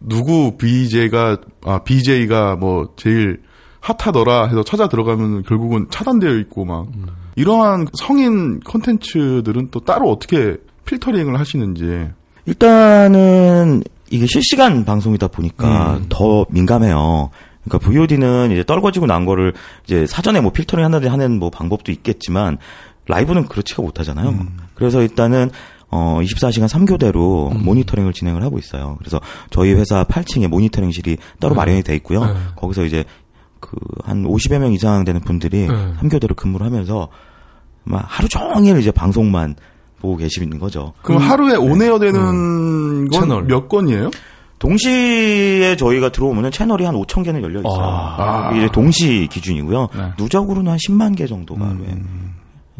누구 BJ가 아 BJ가 뭐 제일 핫하더라 해서 찾아 들어가면 결국은 차단되어 있고 막 이러한 성인 컨텐츠들은 또 따로 어떻게 필터링을 하시는지 일단은 이게 실시간 방송이다 보니까 음. 더 민감해요. 그러니까 VOD는 이제 떨궈지고 난 거를 이제 사전에 뭐 필터링 하나 하는 뭐 방법도 있겠지만 라이브는 그렇지가 못하잖아요. 그래서 일단은 어 24시간 3교대로 모니터링을 진행을 하고 있어요. 그래서 저희 회사 8층에 모니터링실이 따로 음. 마련이 돼 있고요. 네. 거기서 이제 그 한 50여 명 이상 되는 분들이 네. 3교대로 근무를 하면서 막 하루 종일 이제 방송만 보고 계시는 거죠. 그럼 하루에 온에어 되는 건 채널. 몇 건이에요? 동시에 저희가 들어오면 채널이 한 5천 개는 열려 있어요. 아. 이게 동시 기준이고요. 네. 누적으로는 한 10만 개 정도가 하루에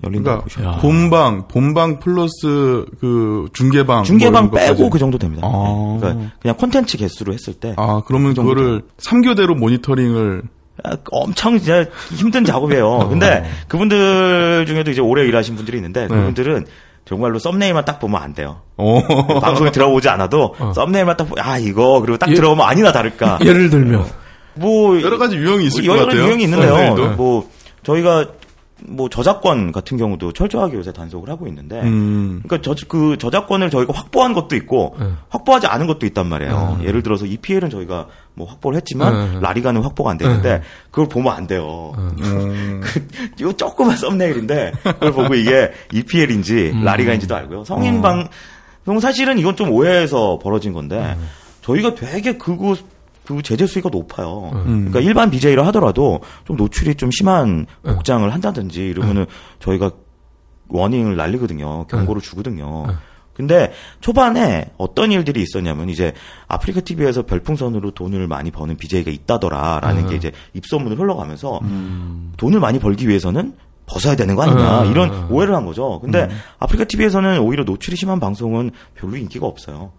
열린다고 그러니까 보시면. 본방, 본방 플러스 그 중계방. 중계방 뭐 빼고 것까지. 그 정도 됩니다. 아. 네. 그러니까 그냥 콘텐츠 개수로 했을 때 아, 그러면 그 그거를 3교대로 모니터링을 아, 엄청 진짜 힘든 작업이에요. 근데 그분들 중에도 이제 오래 일하신 분들이 있는데 그분들은 정말로 썸네일만 딱 보면 안 돼요. 어. 방송에 들어오지 않아도 썸네일만 딱 보면 아 이거 그리고 딱 예. 들어오면 아니나 다를까. 예를 들면 뭐 여러 가지 유형이 있을 것 여러 같아요. 유형이 있는데요. 썸네일도. 뭐 저희가 뭐 저작권 같은 경우도 철저하게 요새 단속을 하고 있는데 음. 그러니까 저, 그 저작권을 저희가 확보한 것도 있고 네. 확보하지 않은 것도 있단 말이에요. 예를 들어서 EPL은 저희가 뭐 확보를 했지만 네. 라리가는 확보가 안 되는데 그걸 보면 안 돼요. 음. 이 조그만 썸네일인데 그걸 보고 이게 EPL인지 라리가인지도 알고요. 성인 방송 사실은 이건 좀 오해해서 벌어진 건데 저희가 되게 그거 그 제재 수위가 높아요. 그러니까 일반 BJ를 하더라도 좀 노출이 좀 심한 복장을 한다든지 이러면은 저희가 워닝을 날리거든요. 경고를 주거든요. 근데 초반에 어떤 일들이 있었냐면 이제 아프리카 TV에서 별풍선으로 돈을 많이 버는 BJ가 있다더라라는 게 이제 입소문을 흘러가면서 돈을 많이 벌기 위해서는 벗어야 되는 거 아니냐 음. 이런 오해를 한 거죠. 근데 아프리카 TV에서는 오히려 노출이 심한 방송은 별로 인기가 없어요.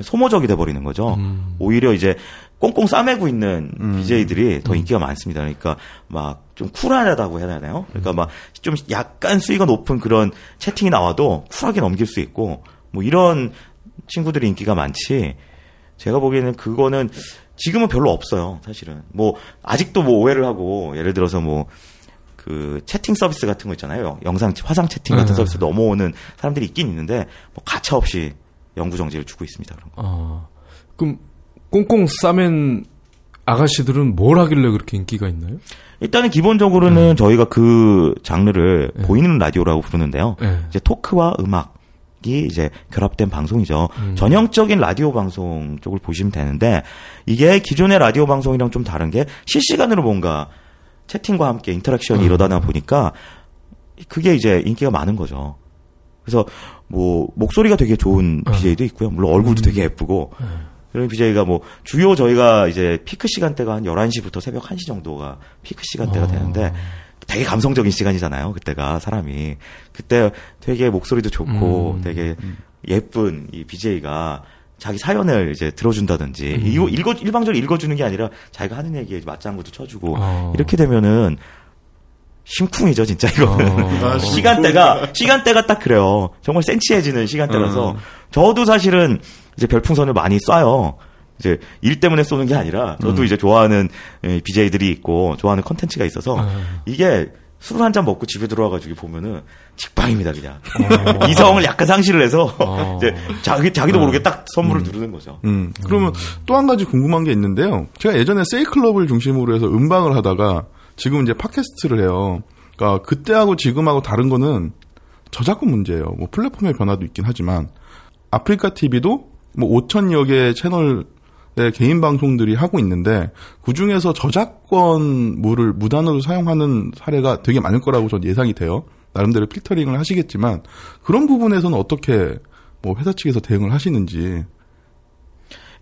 소모적이 돼 버리는 거죠. 오히려 이제 꽁꽁 싸매고 있는 BJ들이 더 인기가 많습니다. 그러니까 막 좀 쿨하다고 해야 되나요? 그러니까 막 좀 약간 수위가 높은 그런 채팅이 나와도 쿨하게 넘길 수 있고 뭐 이런 친구들이 인기가 많지. 제가 보기에는 그거는 지금은 별로 없어요, 사실은. 뭐 아직도 뭐 오해를 하고 예를 들어서 뭐그 채팅 서비스 같은 거 있잖아요. 영상 화상 채팅 같은 네. 서비스 넘어오는 사람들이 있긴 있는데 뭐 가차 없이 영구 정지를 주고 있습니다. 그런 거. 아, 그럼 꽁꽁 싸맨 아가씨들은 뭘 하길래 그렇게 인기가 있나요? 일단은 기본적으로는 저희가 그 장르를 보이는 라디오라고 부르는데요. 네. 이제 토크와 음악 이 이제 결합된 방송이죠. 음. 전형적인 라디오 방송 쪽을 보시면 되는데 이게 기존의 라디오 방송이랑 좀 다른 게 실시간으로 뭔가 채팅과 함께 interaction이 음. 일어나다 보니까 그게 이제 인기가 많은 거죠. 그래서 뭐 목소리가 되게 좋은 음. BJ도 있고요. 물론 얼굴도 되게 예쁘고 그런 BJ가 뭐 주요 저희가 이제 피크 시간대가 한 11시부터 새벽 1시 정도가 피크 시간대가 어. 되는데 되게 감성적인 시간이잖아요. 그때가 사람이 그때 되게 목소리도 좋고 음. 되게 예쁜 이 BJ가 자기 사연을 이제 들어준다든지 음. 이거 읽어 일방적으로 읽어주는 게 아니라 자기가 하는 얘기에 맞장구도 쳐주고 어. 이렇게 되면은 심쿵이죠 진짜 이거는 어. 아, 시간대가 시간대가 딱 그래요 정말 센치해지는 시간대라서 음. 저도 사실은 이제 별풍선을 많이 쏴요 이제 일 때문에 쏘는 게 아니라 저도 이제 좋아하는 BJ들이 있고 좋아하는 컨텐츠가 있어서 이게 술을 한 잔 먹고 집에 들어와가지고 보면은 직방입니다 그냥 이성을 약간 상실을 해서 어. 이제 자기 자기도 모르게 딱 선물을 누르는 거죠. 음. 그러면 또 한 가지 궁금한 게 있는데요. 제가 예전에 세이클럽을 중심으로 해서 음방을 하다가 지금 이제 팟캐스트를 해요. 그러니까 그때하고 지금하고 다른 거는 저작권 문제예요. 뭐 플랫폼의 변화도 있긴 하지만 아프리카 TV도 뭐 5천여 개의 채널의 개인 방송들이 하고 있는데 그 중에서 저작권물을 무단으로 사용하는 사례가 되게 많을 거라고 전 예상이 돼요. 나름대로 필터링을 하시겠지만 그런 부분에서는 어떻게 뭐 회사 측에서 대응을 하시는지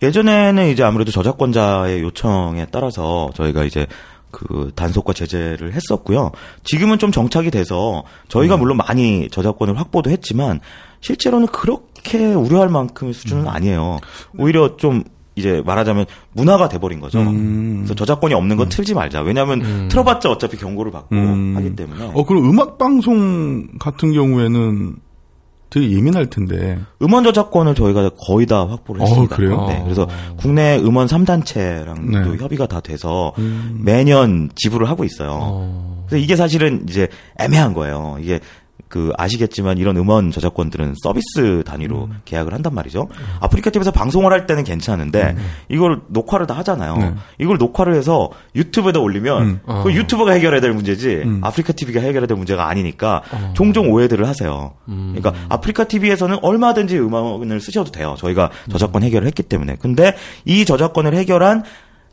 예전에는 이제 아무래도 저작권자의 요청에 따라서 저희가 이제 그 단속과 제재를 했었고요. 지금은 좀 정착이 돼서 저희가 물론 많이 저작권을 확보도 했지만 실제로는 그렇게 우려할 만큼의 수준은 아니에요. 오히려 좀 이제 말하자면 문화가 돼버린 거죠. 음. 그래서 저작권이 없는 건 틀지 말자. 왜냐하면 틀어봤자 어차피 경고를 받고 음. 하기 때문에 어, 그럼 음악 방송 같은 경우에는 되게 예민할 텐데. 음원 저작권을 저희가 거의 다 확보를 어, 했습니다. 그래요? 네, 그래서 국내 음원 3단체랑도 네. 협의가 다 돼서 음. 매년 지불을 하고 있어요. 어. 그래서 이게 사실은 이제 애매한 거예요. 이게 그 아시겠지만 이런 음원 저작권들은 서비스 단위로 음. 계약을 한단 말이죠. 아프리카 TV에서 방송을 할 때는 괜찮은데 이걸 녹화를 다 하잖아요. 음. 네. 이걸 녹화를 해서 유튜브에다 올리면 음. 어. 그 유튜버가 해결해야 될 문제지 음. 아프리카 TV가 해결해야 될 문제가 아니니까 어. 종종 오해들을 하세요. 음. 그러니까 아프리카 TV에서는 얼마든지 음원을 쓰셔도 돼요. 저희가 저작권 해결을 했기 때문에. 근데 이 저작권을 해결한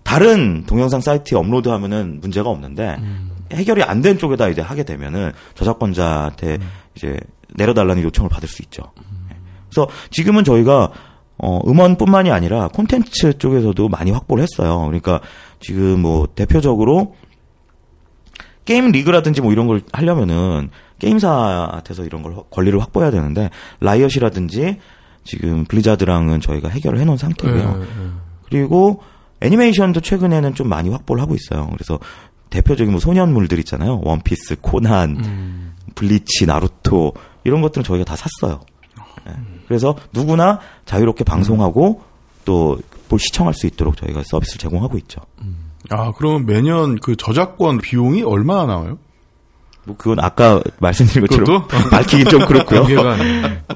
다른 동영상 사이트에 업로드하면은 문제가 없는데 해결이 안 된 쪽에다 이제 하게 되면은 저작권자한테 음. 이제 내려달라는 요청을 받을 수 있죠. 그래서 지금은 저희가 어, 음원뿐만이 아니라 콘텐츠 쪽에서도 많이 확보를 했어요. 그러니까 지금 뭐 대표적으로 게임 리그라든지 뭐 이런 걸 하려면은 게임사한테서 이런 걸 확- 권리를 확보해야 되는데 라이엇이라든지 지금 블리자드랑은 저희가 해결을 해놓은 상태고요. 예, 예. 그리고 애니메이션도 최근에는 좀 많이 확보를 하고 있어요. 그래서 대표적인 뭐 소년물들 있잖아요. 원피스, 코난, 음. 블리치, 나루토 이런 것들은 저희가 다 샀어요. 예. 그래서 누구나 자유롭게 방송하고 또 볼 시청할 수 있도록 저희가 서비스를 제공하고 있죠. 아, 그러면 매년 그 저작권 비용이 얼마나 나와요? 뭐 그건 아까 말씀드린 것처럼? 밝히긴 좀 그렇고요.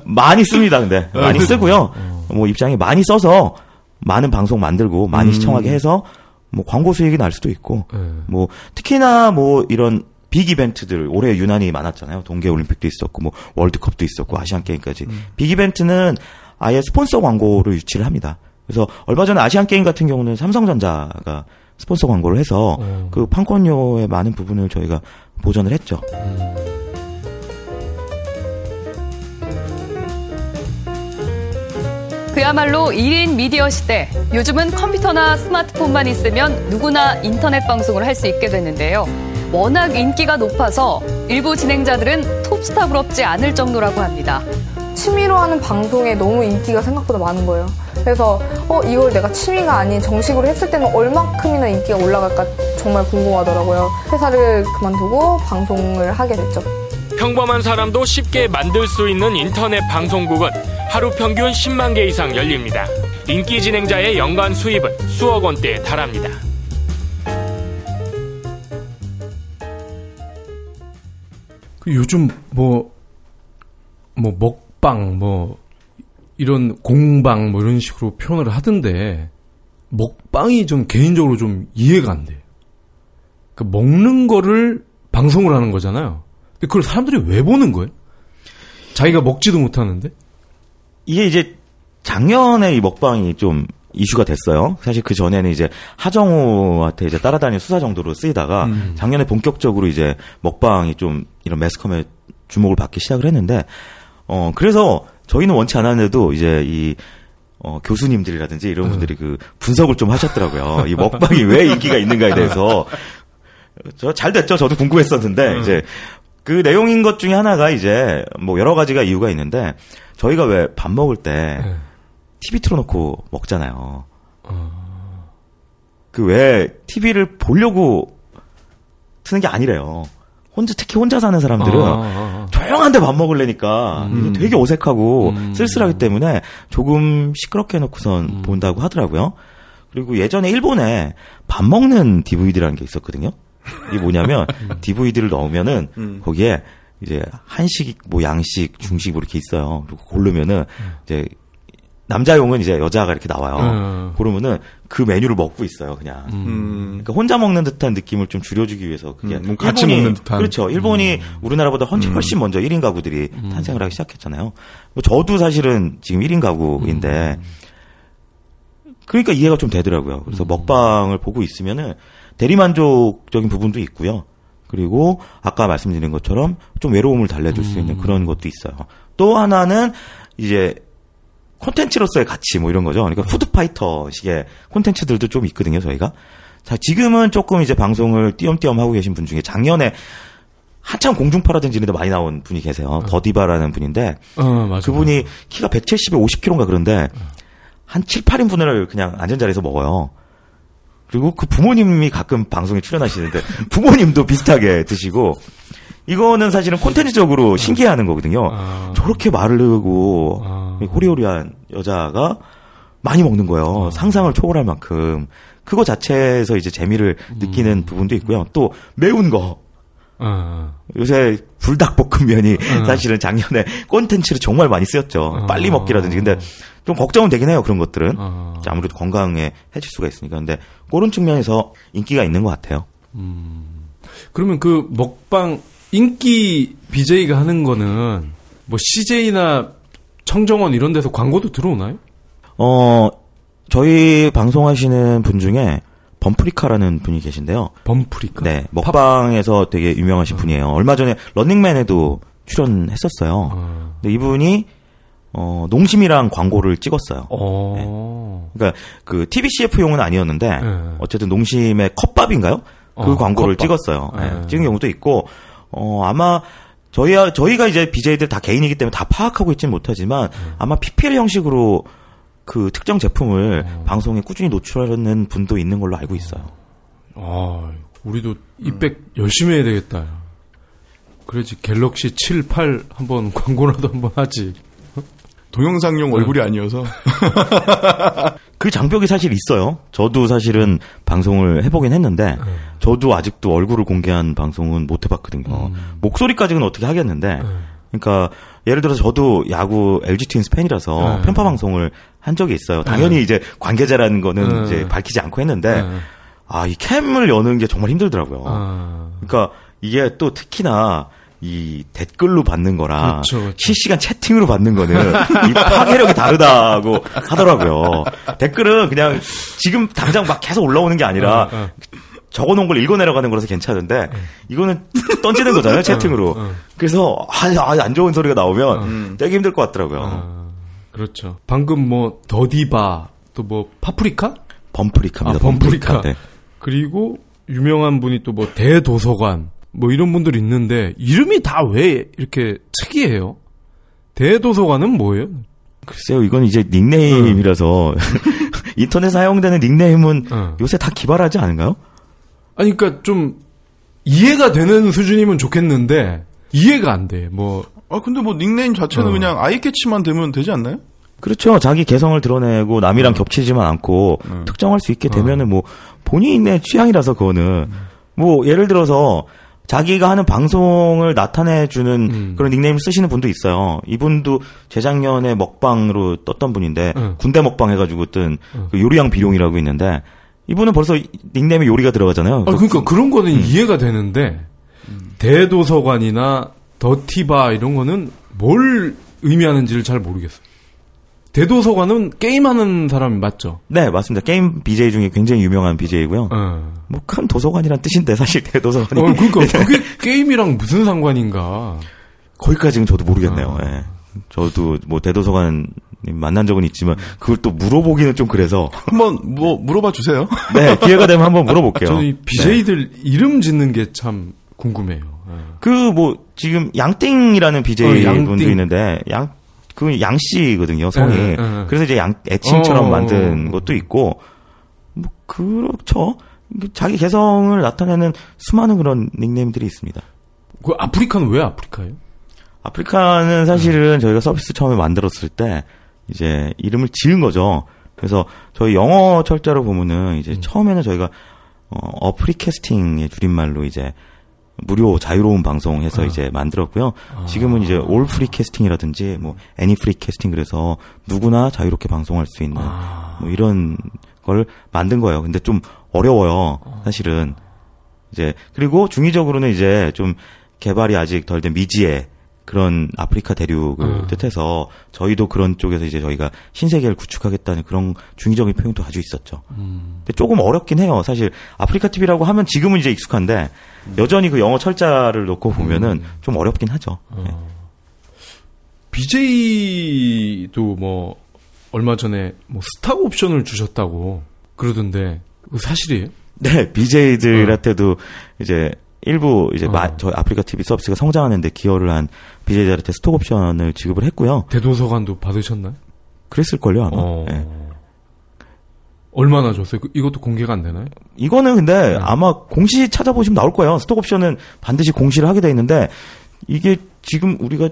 많이 씁니다, 근데. 많이 그- 쓰고요. 뭐 입장이 많이 써서 많은 방송 만들고 많이 음. 시청하게 해서 뭐 광고 수익이 날 수도 있고 예. 뭐 특히나 뭐 이런 빅 이벤트들 올해 유난히 많았잖아요. 동계 올림픽도 있었고 뭐 월드컵도 있었고 아시안 게임까지. 빅 이벤트는 아예 스폰서 광고를 유치를 합니다. 그래서 얼마 전에 아시안 게임 같은 경우는 삼성전자가 스폰서 광고를 해서 어. 그 판권료의 많은 부분을 저희가 보전을 했죠. 그야말로 1인 미디어 시대. 요즘은 컴퓨터나 스마트폰만 있으면 누구나 인터넷 방송을 할 수 있게 됐는데요. 워낙 인기가 높아서 일부 진행자들은 톱스타 부럽지 않을 정도라고 합니다. 취미로 하는 방송에 너무 인기가 생각보다 많은 거예요. 그래서 어 이걸 내가 취미가 아닌 정식으로 했을 때는 얼마큼이나 인기가 올라갈까 정말 궁금하더라고요. 회사를 그만두고 방송을 하게 됐죠. 평범한 사람도 쉽게 만들 수 있는 인터넷 방송국은 하루 평균 10만 개 이상 열립니다. 인기 진행자의 연간 수입은 수억 원대에 달합니다. 그 요즘 뭐, 뭐, 먹방, 뭐, 이런 공방, 뭐, 이런 식으로 표현을 하던데, 먹방이 좀 개인적으로 좀 이해가 안 돼요. 그 먹는 거를 방송을 하는 거잖아요. 그걸 사람들이 왜 보는 거예요? 자기가 먹지도 못하는데? 이게 이제 작년에 이 먹방이 좀 이슈가 됐어요. 사실 그 전에는 이제 하정우한테 이제 따라다니는 수사 정도로 쓰이다가 음. 작년에 본격적으로 이제 먹방이 좀 이런 매스컴의 주목을 받기 시작을 했는데 어 그래서 저희는 원치 않았는데도 이제 이 어, 교수님들이라든지 이런 분들이 그 분석을 좀 하셨더라고요. 이 먹방이 왜 인기가 있는가에 대해서. 저 잘 됐죠. 저도 궁금했었는데, 이제 그 내용인 것 중에 하나가 이제 뭐 여러 가지가 이유가 있는데, 저희가 왜 밥 먹을 때 네. TV 틀어놓고 먹잖아요. 그왜 TV를 보려고 트는 게 아니래요. 혼자, 특히 혼자 사는 사람들은 아, 아, 아. 조용한데 밥 먹으려니까 음. 되게 어색하고 음. 쓸쓸하기 때문에 조금 시끄럽게 해놓고선 음. 본다고 하더라고요. 그리고 예전에 일본에 밥 먹는 DVD라는 게 있었거든요. 이게 뭐냐면 DVD를 넣으면은 음. 거기에 이제 한식, 뭐 양식, 중식 뭐 이렇게 있어요. 그리고 고르면은 이제 남자용은 이제 여자가 이렇게 나와요. 음. 고르면은 그 메뉴를 먹고 있어요, 그냥. 음. 그러니까 혼자 먹는 듯한 느낌을 좀 줄여주기 위해서 그게 음, 뭔가 같이 일본이- 먹는 듯한. 그렇죠. 일본이 우리나라보다 훨씬, 훨씬 먼저 1인 가구들이 탄생을 하기 시작했잖아요. 뭐 저도 사실은 지금 1인 가구인데 그러니까 이해가 좀 되더라고요. 그래서 먹방을 보고 있으면은 대리만족적인 부분도 있고요. 그리고 아까 말씀드린 것처럼 좀 외로움을 달래줄 수 있는 그런 것도 있어요. 또 하나는 이제 콘텐츠로서의 가치 뭐 이런 거죠. 그러니까 푸드파이터식의 콘텐츠들도 좀 있거든요, 저희가. 자, 지금은 조금 이제 방송을 띄엄띄엄 하고 계신 분 중에 작년에 한참 공중파라든지 이런 데 많이 나온 분이 계세요. 더디바라는 분인데 어. 그분이 키가 170에 50kg인가 그런데 한 7, 8인분을 그냥 앉은 자리에서 먹어요. 그리고 그 부모님이 가끔 방송에 출연하시는데 부모님도 비슷하게 드시고 이거는 사실은 콘텐츠적으로 신기해하는 거거든요. 아. 저렇게 마르고 아. 호리호리한 여자가 많이 먹는 거예요. 상상을 초월할 만큼. 그거 자체에서 이제 재미를 느끼는 부분도 있고요. 또 매운 거. 아, 요새 불닭볶음면이 음. 사실은 작년에 콘텐츠로 정말 많이 쓰였죠. 음. 빨리 먹기라든지. 근데 좀 걱정은 되긴 해요. 그런 것들은. 아. 아무래도 건강에 해칠 수가 있으니까. 근데 그런 측면에서 인기가 있는 것 같아요. 그러면 그 먹방 인기 BJ가 하는 거는 뭐 CJ나 청정원 이런 데서 광고도 들어오나요? 어, 저희 방송하시는 분 중에 범프리카라는 분이 계신데요. 범프리카. 네, 먹방에서 되게 유명하신 분이에요. 얼마 전에 런닝맨에도 출연했었어요. 어. 근데 이분이 어, 농심이랑 광고를 찍었어요. 어. 그러니까 그 TBCF용은 아니었는데 네. 어쨌든 농심의 컵밥인가요? 그 어, 광고를 컵밥. 찍었어요. 예, 네. 찍은 경우도 있고 어 아마 저희 저희가 이제 BJ들 다 개인이기 때문에 다 파악하고 있지는 못하지만 네. 아마 PPL 형식으로 그 특정 제품을 어. 방송에 꾸준히 노출하는 분도 있는 걸로 알고 있어요. 아, 우리도 이백 열심히 해야 되겠다. 그래야지 갤럭시 7, 8 한번 광고라도 한번 하지. 동영상용 얼굴이 아니어서 그 장벽이 사실 있어요. 저도 사실은 방송을 해보긴 했는데, 네. 저도 아직도 얼굴을 공개한 방송은 못 해봤거든요. 음. 목소리까지는 어떻게 하겠는데, 네. 그러니까 예를 들어서 저도 야구 LG 트윈스 팬이라서 네. 편파 방송을 한 적이 있어요. 당연히 이제 관계자라는 거는 네. 이제 밝히지 않고 했는데, 네. 아, 이 캠을 여는 게 정말 힘들더라고요. 아, 그러니까 이게 또 특히나 이 댓글로 받는 거랑 그렇죠, 그렇죠. 실시간 채팅으로 받는 거는 이 파괴력이 다르다고 하더라고요. 댓글은 그냥 지금 당장 막 계속 올라오는 게 아니라 어, 어. 적어놓은 걸 읽어 내려가는 거라서 괜찮은데 이거는 던지는 거잖아요 채팅으로. 어. 그래서 아, 아, 안 좋은 소리가 나오면 되게 힘들 것 같더라고요. 아, 그렇죠. 방금 뭐 더디바 또 뭐 파프리카 범프리카입니다. 아, 범프리카. 네. 그리고 유명한 분이 또 뭐 대도서관 뭐 이런 분들이 있는데 이름이 다 왜 이렇게 특이해요? 대도서관은 뭐예요? 글쎄요, 이건 이제 닉네임이라서 인터넷 사용되는 닉네임은 어. 요새 다 기발하지 않은가요? 아니 그러니까 좀 이해가 되는 수준이면 좋겠는데 이해가 안 돼. 뭐 아 근데 뭐 닉네임 자체는 어. 그냥 아이캐치만 되면 되지 않나요? 그렇죠. 자기 개성을 드러내고 음. 남이랑 겹치지만 않고 특정할 수 있게 되면은 뭐 본인의 취향이라서 그거는 음. 뭐 예를 들어서 자기가 하는 방송을 나타내주는 음. 그런 닉네임을 쓰시는 분도 있어요. 이분도 재작년에 먹방으로 떴던 분인데 음. 군대 먹방 해가지고 뜬그 요리양 비룡이라고 있는데 이분은 벌써 닉네임에 요리가 들어가잖아요. 아, 그러니까 그런 거는 이해가 되는데 대도서관이나 더티바 이런 거는 뭘 의미하는지를 잘 모르겠어. 대도서관은 게임하는 사람이 맞죠? 네 맞습니다. 게임 BJ 중에 굉장히 유명한 BJ고요. 어. 뭐큰 도서관이란 뜻인데 사실 대도서관이 어, 그러니까 그게 게임이랑 무슨 상관인가? 거기까지는 저도 모르겠네요. 어. 예. 저도 뭐 대도서관 만난 적은 있지만 그걸 또 물어보기는 좀 그래서 한번 뭐 물어봐 주세요. 네 기회가 되면 한번 물어볼게요. 저는 이 BJ들 이름 짓는 게 참 궁금해요. 예. 그뭐 지금 양띵이라는 BJ 어. 분도 있는데 양 그 양씨거든요 성이. 예, 예, 예. 그래서 이제 양 애칭처럼 어. 만든 것도 있고 뭐 그렇죠. 자기 개성을 나타내는 수많은 그런 닉네임들이 있습니다. 그 아프리카는 왜 아프리카예요? 아프리카는 사실은 저희가 서비스 처음에 만들었을 때 이제 이름을 지은 거죠. 그래서 저희 영어 철자로 보면은 이제 처음에는 저희가 어, a free casting의 줄임말로 이제 무료 자유로운 방송해서 이제 만들었고요. 지금은 이제 all free casting이라든지 뭐 any free casting 그래서 누구나 자유롭게 방송할 수 있는 뭐 이런 걸 만든 거예요. 근데 좀 어려워요. 사실은 이제 그리고 중의적으로는 이제 좀 개발이 아직 덜 된 미지의 그런 아프리카 대륙을 음. 뜻해서 저희도 그런 쪽에서 이제 저희가 신세계를 구축하겠다는 그런 중의적인 표현도 아주 있었죠. 근데 조금 어렵긴 해요. 사실 아프리카 TV라고 하면 지금은 이제 익숙한데 여전히 그 영어 철자를 놓고 보면은 좀 어렵긴 하죠. 네. BJ도 뭐 얼마 전에 뭐 스타 옵션을 주셨다고 그러던데 그 사실이에요? 네, BJ들한테도 이제 일부 이제 어. 마- 저희 아프리카 TV 서비스가 성장하는데 기여를 한 BJ들한테 스톡 옵션을 지급을 했고요. 대도서관도 받으셨나요? 그랬을걸요, 아마. 어. 네. 얼마나 줬어요? 그- 이것도 공개가 안 되나요? 이거는 근데 네. 아마 공시 찾아보시면 나올 거예요. 스톡 옵션은 반드시 공시를 하게 돼 있는데 이게 지금 우리가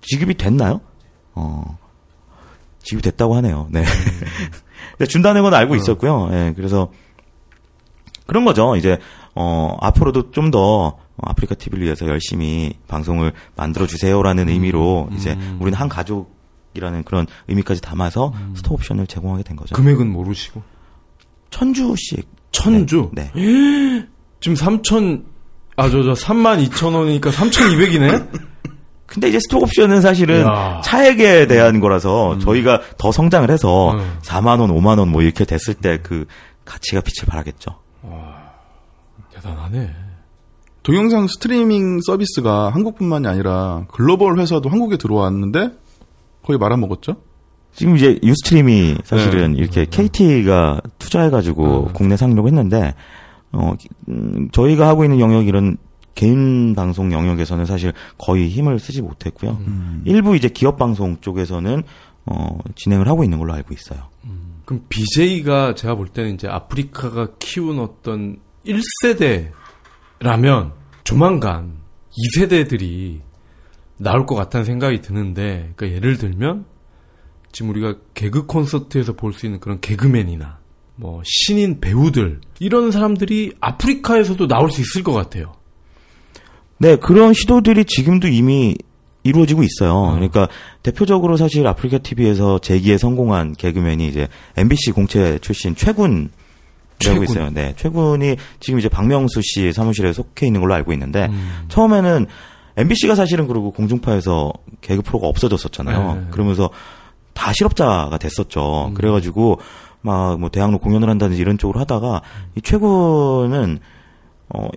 지급이 됐나요? 어. 지급이 됐다고 하네요. 네. 근데 준다는 건 알고 있었고요. 예, 그래서 그런 거죠. 이제 어 앞으로도 좀 더 아프리카 TV를 위해서 열심히 방송을 만들어 주세요라는 의미로 이제 우리는 한 가족이라는 그런 의미까지 담아서 스톡 옵션을 제공하게 된 거죠. 금액은 모르시고 천주씩 천주 네. 지금 3천 아 저 저 3만 2천 원이니까 3,200이네. 근데 이제 스톡 옵션은 사실은 야. 차액에 대한 거라서 저희가 더 성장을 해서 음. 4만 원, 5만 원 뭐 이렇게 됐을 때 그 가치가 빛을 발하겠죠. 대단하네. 동영상 스트리밍 서비스가 한국뿐만이 아니라 글로벌 회사도 한국에 들어왔는데 거의 말아먹었죠? 지금 이제 유스트림이 사실은 이렇게 KT가 투자해가지고 국내 상륙 했는데, 어, 음, 저희가 하고 있는 영역 이런 개인 방송 영역에서는 사실 거의 힘을 쓰지 못했고요. 일부 이제 기업 방송 쪽에서는 어, 진행을 하고 있는 걸로 알고 있어요. 그럼 BJ가 제가 볼 때는 이제 아프리카가 키운 어떤 1세대라면 조만간 2세대들이 나올 것 같다는 생각이 드는데, 그러니까 예를 들면 지금 우리가 개그 콘서트에서 볼 수 있는 그런 개그맨이나 뭐 신인 배우들 이런 사람들이 아프리카에서도 나올 수 있을 것 같아요. 네, 그런 시도들이 지금도 이미 이루어지고 있어요. 그러니까 대표적으로 사실 아프리카 TV에서 재기에 성공한 개그맨이 이제 MBC 공채 출신 최군 최군. 라고 있어요. 네, 최군이 지금 이제 박명수 씨 사무실에 속해 있는 걸로 알고 있는데 음. 처음에는 MBC가 사실은 그리고 공중파에서 개그 프로가 없어졌었잖아요. 네. 그러면서 다 실업자가 음. 됐었죠. 그래가지고 막 뭐 대학로 공연을 한다든지 이런 쪽으로 하다가 이 최군은 어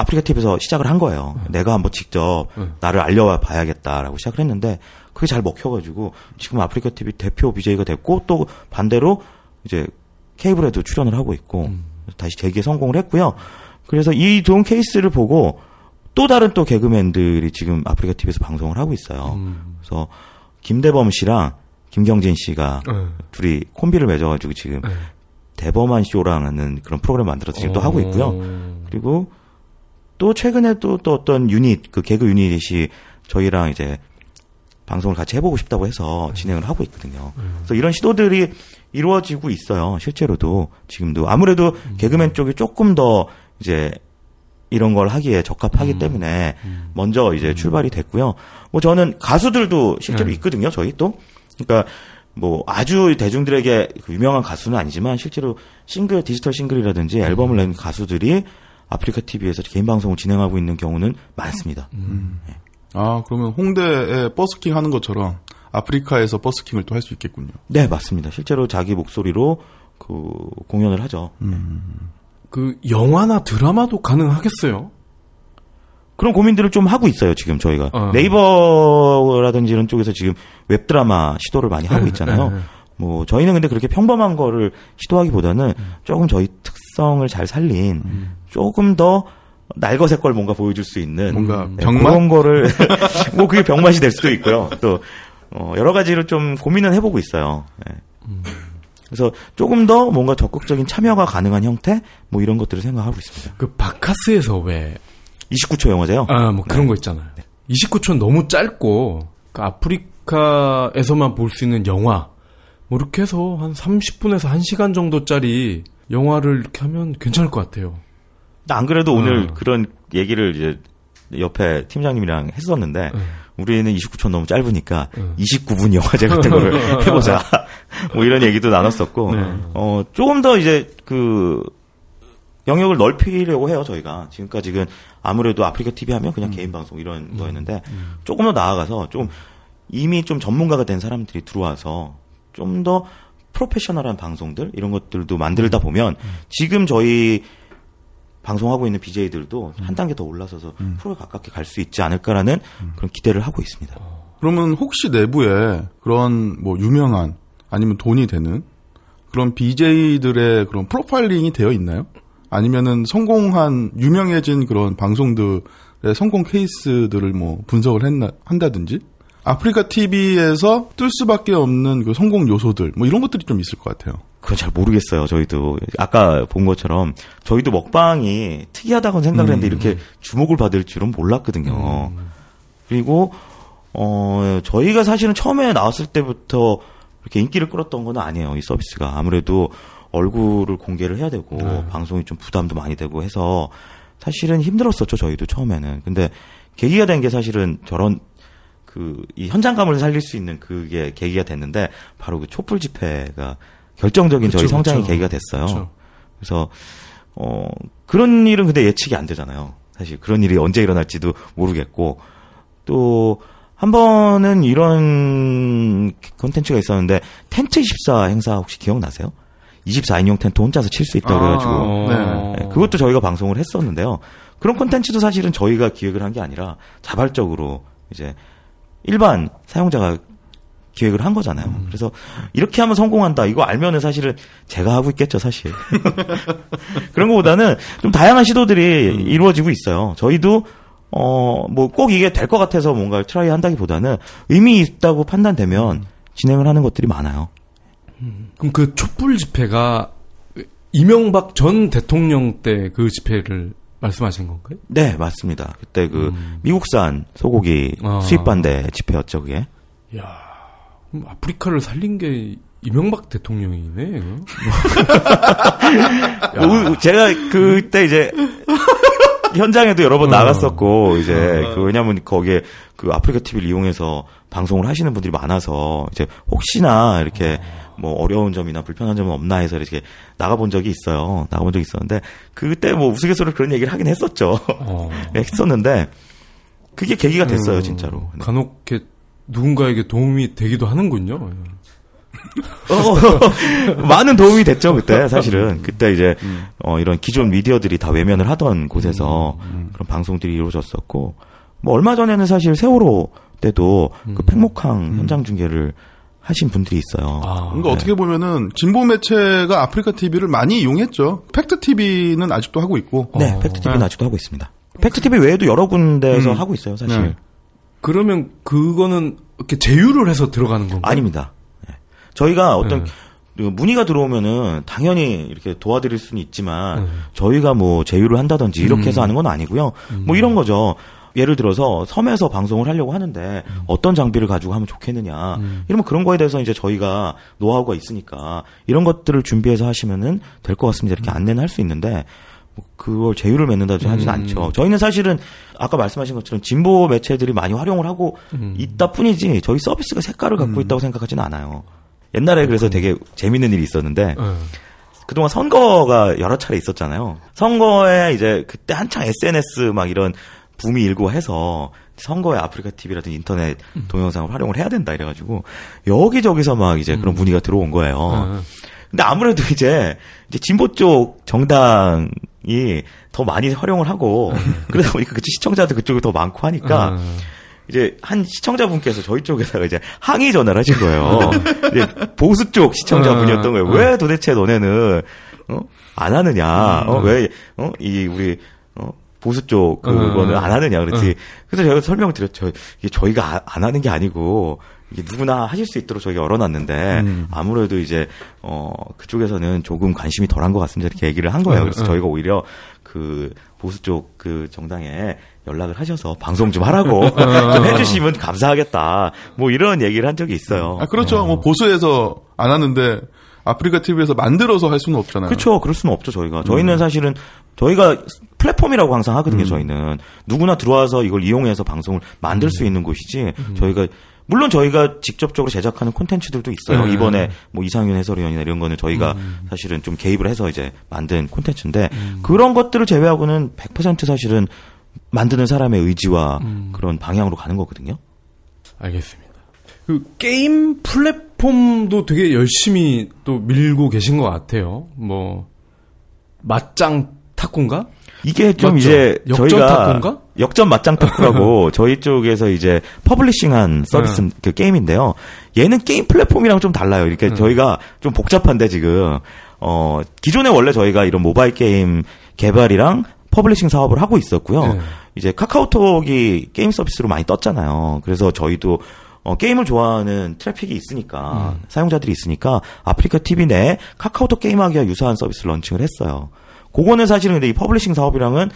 아, 아프리카 TV에서 시작을 한 거예요. 내가 한번 직접 음. 나를 알려와 봐야겠다라고 시작을 했는데 그게 잘 먹혀가지고 지금 아프리카 TV 대표 BJ가 됐고 또 반대로 이제 케이블에도 출연을 하고 있고 음. 다시 재기에 성공을 했고요. 그래서 이 좋은 케이스를 보고 또 다른 또 개그맨들이 지금 아프리카 TV에서 방송을 하고 있어요. 음. 그래서 김대범 씨랑 김경진 씨가 네. 둘이 콤비를 맺어가지고 지금 네. 대범한 쇼라는 그런 프로그램 만들어서 지금 또 하고 있고요. 어. 그리고 또 최근에 또, 또 어떤 유닛, 그 개그 유닛이 저희랑 이제 방송을 같이 해보고 싶다고 해서 진행을 하고 있거든요. 그래서 이런 시도들이 이루어지고 있어요. 실제로도 지금도 아무래도 개그맨 쪽이 조금 더 이제 이런 걸 하기에 적합하기 때문에 먼저 이제 출발이 됐고요. 뭐 저는 가수들도 실제로 네. 있거든요. 저희 또 그러니까 뭐 아주 대중들에게 그 유명한 가수는 아니지만 실제로 싱글 디지털 싱글이라든지 앨범을 낸 가수들이 아프리카 TV에서 개인 방송을 진행하고 있는 경우는 많습니다. 아, 그러면 홍대에 버스킹 하는 것처럼 아프리카에서 버스킹을 또 할 수 있겠군요. 네, 맞습니다. 실제로 자기 목소리로 그 공연을 하죠. 그 영화나 드라마도 가능하겠어요? 그런 고민들을 좀 하고 있어요, 지금 저희가. 어. 네이버라든지 이런 쪽에서 지금 웹 드라마 시도를 많이 하고 있잖아요. 네, 네. 뭐, 저희는 근데 그렇게 평범한 거를 시도하기보다는 조금 저희 특성을 잘 살린 조금 더 날것의 걸 뭔가 보여줄 수 있는 뭔가 네, 병맛? 그런 거를 뭐 그게 병맛이 될 수도 있고요. 또 어, 여러 가지로 좀 고민은 해보고 있어요. 네. 그래서 조금 더 뭔가 적극적인 참여가 가능한 형태 뭐 이런 것들을 생각하고 있습니다. 그 바카스에서 왜 29초 영화제요. 아, 뭐 그런 거 있잖아요. 29초 너무 짧고 그 아프리카에서만 볼 수 있는 영화 뭐 이렇게 해서 한 30분에서 1시간 정도짜리 영화를 이렇게 하면 괜찮을 것 같아요. 안 그래도 오늘 어. 그런 얘기를 이제 옆에 팀장님이랑 했었는데 네. 우리는 29초 너무 짧으니까 네. 29분 영화제 같은 거를 해보자. 뭐 이런 얘기도 나눴었고 네. 어 조금 더 이제 그 영역을 넓히려고 해요 저희가 지금까지는 아무래도 아프리카 TV 하면 그냥 개인 방송 이런 거였는데 조금 더 나아가서 좀 이미 좀 전문가가 된 사람들이 들어와서 좀 더 프로페셔널한 방송들 이런 것들도 만들다 보면 지금 저희 방송하고 있는 BJ들도 한 단계 더 올라서서 프로에 가깝게 갈 수 있지 않을까라는 그런 기대를 하고 있습니다. 그러면 혹시 내부에 그런 뭐 유명한 아니면 돈이 되는 그런 BJ들의 그런 프로파일링이 되어 있나요? 아니면은 성공한 유명해진 그런 방송들의 성공 케이스들을 뭐 분석을 했나 한다든지 아프리카 TV에서 뜰 수밖에 없는 그 성공 요소들 뭐 이런 것들이 좀 있을 것 같아요. 그건 잘 모르겠어요. 저희도 아까 본 것처럼 저희도 먹방이 특이하다고 생각을 했는데 이렇게 주목을 받을 줄은 몰랐거든요. 그리고 어 저희가 사실은 처음에 나왔을 때부터 이렇게 인기를 끌었던 건 아니에요. 이 서비스가 아무래도 얼굴을 공개를 해야 되고 방송이 좀 부담도 많이 되고 해서 사실은 힘들었었죠. 저희도 처음에는. 근데 계기가 된 게 사실은 저런 그 이 현장감을 살릴 수 있는 그게 계기가 됐는데 바로 그 촛불 집회가 결정적인 저희 그쵸, 성장의 그쵸. 계기가 됐어요. 그쵸. 그래서 어 그런 일은 근데 예측이 안 되잖아요. 사실 그런 일이 언제 일어날지도 모르겠고 또 한 번은 이런 콘텐츠가 있었는데 텐트 24 행사 혹시 기억나세요? 24인용 텐트 혼자서 칠 수 있다고 그래가지고 어. 네. 네, 그것도 저희가 방송을 했었는데요. 그런 콘텐츠도 사실은 저희가 기획을 한 게 아니라 자발적으로 이제 일반 사용자가 기획을 한 거잖아요. 음. 그래서 이렇게 하면 성공한다. 이거 알면은 사실은 제가 하고 있겠죠, 사실. 그런 것보다는 좀 다양한 시도들이 음. 이루어지고 있어요. 저희도 어, 뭐 꼭 이게 될 것 같아서 뭔가를 try 한다기보다는 의미 있다고 판단되면 진행을 하는 것들이 많아요. 그럼 그 촛불 집회가 이명박 전 대통령 때 그 집회를 말씀하신 건가요? 네, 맞습니다. 그때 그 음. 미국산 소고기 아. 수입 반대 집회였죠, 그게. 야, 아프리카를 살린 게 이명박 대통령이네. 제가 그때 이제 현장에도 여러 번 어. 나갔었고 이제 그 왜냐면 거기에 그 아프리카 TV를 이용해서 방송을 하시는 분들이 많아서 이제 혹시나 이렇게 뭐 어려운 점이나 불편한 점은 없나 해서 이렇게 나가본 적이 있어요. 나가본 적이 있었는데 그때 뭐 우스갯소리로 그런 얘기를 하긴 했었죠. 어. 했었는데 그게 계기가 됐어요, 진짜로. 네. 간혹 이렇게 누군가에게 도움이 되기도 하는군요. 어, 많은 도움이 됐죠 그때 사실은 그때 이제 어, 이런 기존 미디어들이 다 외면을 하던 곳에서 그런 방송들이 이루어졌었고 뭐 얼마 전에는 사실 세월호 때도 그 팽목항 현장 중계를 하신 분들이 있어요. 아, 그러니까 어떻게 보면은 진보 매체가 아프리카 TV를 많이 이용했죠. 팩트 TV는 아직도 하고 있고. 네, 어. 팩트 TV는 네. 아직도 하고 있습니다. 팩트 TV 외에도 여러 군데에서 음. 하고 있어요, 사실. 네. 그러면 그거는 이렇게 제휴를 해서 들어가는 건가요? 아닙니다. 예. 저희가 어떤 네. 그 문의가 들어오면은 당연히 이렇게 도와드릴 수는 있지만 네. 저희가 뭐 제휴를 한다든지 이렇게 해서 하는 건 아니고요. 음. 뭐 이런 거죠. 예를 들어서 섬에서 방송을 하려고 하는데 음. 어떤 장비를 가지고 하면 좋겠느냐. 이러면 그런 거에 대해서 이제 저희가 노하우가 있으니까 이런 것들을 준비해서 하시면은 될 것 같습니다. 음. 이렇게 안내는 할 수 있는데 뭐 그걸 제휴를 맺는다든지 하진 음. 않죠. 저희는 사실은 아까 말씀하신 것처럼 진보 매체들이 많이 활용을 하고 음. 있다 뿐이지 저희 서비스가 색깔을 갖고 있다고 생각하지는 않아요. 옛날에 그래서 되게 재밌는 일이 있었는데 네. 그동안 선거가 여러 차례 있었잖아요. 선거에 이제 그때 한창 SNS 막 이런 붐이 일고 해서 선거에 아프리카 TV라든지 인터넷 동영상을 활용을 해야 된다 이래가지고 여기저기서 막 이제 그런 문의가 들어온 거예요. 네. 근데 아무래도 이제 이제 진보 쪽 정당이 더 많이 활용을 하고 그러다 보니까 그 시청자도 그쪽이 더 많고 하니까 네. 이제 한 시청자분께서 저희 쪽에다가 이제 항의 전화를 하신 거예요. 이제 보수 쪽 시청자분이었던 거예요. 왜 도대체 너네는 어? 안 하느냐? 어? 왜 어? 이 우리 어? 보수 쪽 그거는 안 하느냐 그랬지. 그래서 제가 설명을 드렸죠. 이게 저희가 아- 안 하는 게 아니고 이게 누구나 하실 수 있도록 저희가 열어놨는데 아무래도 이제 어 그쪽에서는 조금 관심이 덜한 것 같습니다. 이렇게 얘기를 한 거예요. 그래서 저희가 오히려 그 보수 쪽 그 정당에 연락을 하셔서 방송 좀 하라고 좀 해주시면 감사하겠다. 뭐 이런 얘기를 한 적이 있어요. 아, 그렇죠. 뭐 보수에서 안 하는데 아프리카 TV에서 만들어서 할 수는 없잖아요. 그렇죠. 그럴 수는 없죠, 저희가. 저희는 사실은 저희가 플랫폼이라고 항상 하거든요, 저희는. 누구나 들어와서 이걸 이용해서 방송을 만들 수 있는 곳이지. 저희가 물론 저희가 직접적으로 제작하는 콘텐츠들도 있어요. 네. 이번에 뭐 이상윤 해설위원이나 이런 거는 저희가 사실은 좀 개입을 해서 이제 만든 콘텐츠인데 그런 것들을 제외하고는 100% 사실은 만드는 사람의 의지와 그런 방향으로 가는 거거든요. 알겠습니다. 그 게임 플랫폼도 되게 열심히 또 밀고 계신 것 같아요. 뭐 맞짱 탁구인가? 이게 좀 맞죠? 이제 역전 저희가 탁구인가? 역전 맞짱 탁구라고 저희 쪽에서 이제 publishing한 서비스 네. 그 게임인데요. 얘는 게임 플랫폼이랑 좀 달라요. 이렇게 네. 저희가 좀 복잡한데 지금 어 기존에 원래 저희가 이런 모바일 게임 개발이랑 publishing 사업을 하고 있었고요. 네. 이제 카카오톡이 게임 서비스로 많이 떴잖아요. 그래서 저희도 어, 게임을 좋아하는 트래픽이 있으니까 사용자들이 있으니까 아프리카 TV 내에 카카오톡 게임하기와 유사한 서비스를 런칭을 했어요. 그거는 사실은 근데 이 publishing 사업이랑은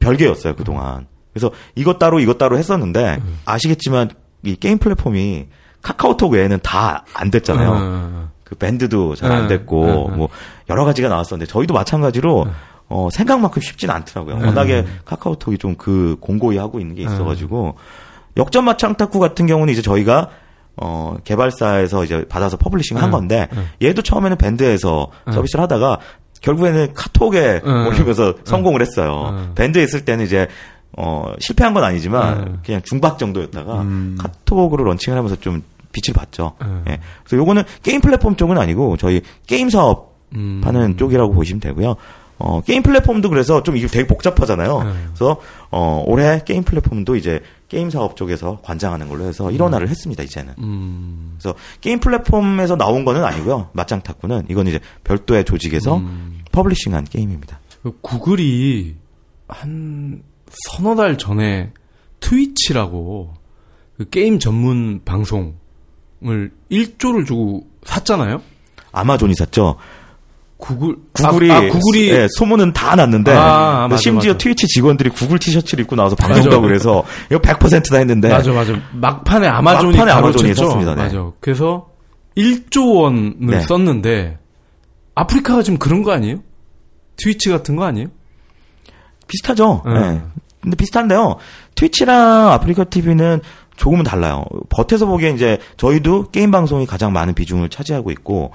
별개였어요 그동안. 그래서 이것 따로 이것 따로 했었는데 아시겠지만 이 게임 플랫폼이 카카오톡 외에는 다 안 됐잖아요. 어, 그 밴드도 잘안 네, 됐고. 뭐 여러 가지가 나왔었는데 저희도 마찬가지로 어, 생각만큼 쉽진 않더라고요. 네. 워낙에 카카오톡이 좀 그 공고히 하고 있는 게 있어가지고 역전 맞짱 탁구 같은 경우는 이제 저희가 어, 개발사에서 이제 받아서 publishing 한 네. 건데 얘도 처음에는 밴드에서 서비스를 하다가 결국에는 카톡에 네. 올리면서 성공을 했어요. 네. 밴드에 있을 때는 이제 어, 실패한 건 아니지만 네. 그냥 중박 정도였다가 음. 카톡으로 런칭을 하면서 좀 빛을 봤죠. 네. 예. 그래서 요거는 게임 플랫폼 쪽은 아니고 저희 게임 사업 음. 파는 쪽이라고 보시면 되고요. 어, 게임 플랫폼도 그래서 좀 이게 되게 복잡하잖아요. 네. 그래서 어, 올해 게임 플랫폼도 이제 게임 사업 쪽에서 관장하는 걸로 해서 일원화를 했습니다, 이제는. 음. 그래서 게임 플랫폼에서 나온 거는 아니고요. 맞짱 탁구는 이건 이제 별도의 조직에서 음. publishing한 게임입니다. 그 구글이 한 서너 달 전에 트위치라고 그 게임 전문 방송을 1조를 주고 샀잖아요. 아마존이 샀죠. 구글 구글이 아, 아, 구글이 예, 소문은 다 났는데 아, 아, 맞아, 심지어 맞아. 트위치 직원들이 구글 티셔츠를 입고 나와서 방송 맞아. 가고 그래서 이거 100%다 했는데 맞아 맞아 막판에 아마존이 막판에 아마존이. 샀습니다, 네. 맞아. 그래서 1조 원을 네. 썼는데 아프리카가 지금 그런 거 아니에요? 트위치 같은 거 아니에요? 비슷하죠. 네. 예. 근데 비슷한데요. 트위치랑 아프리카 TV는 조금은 달라요. 겉에서 보기엔 이제 저희도 게임 방송이 가장 많은 비중을 차지하고 있고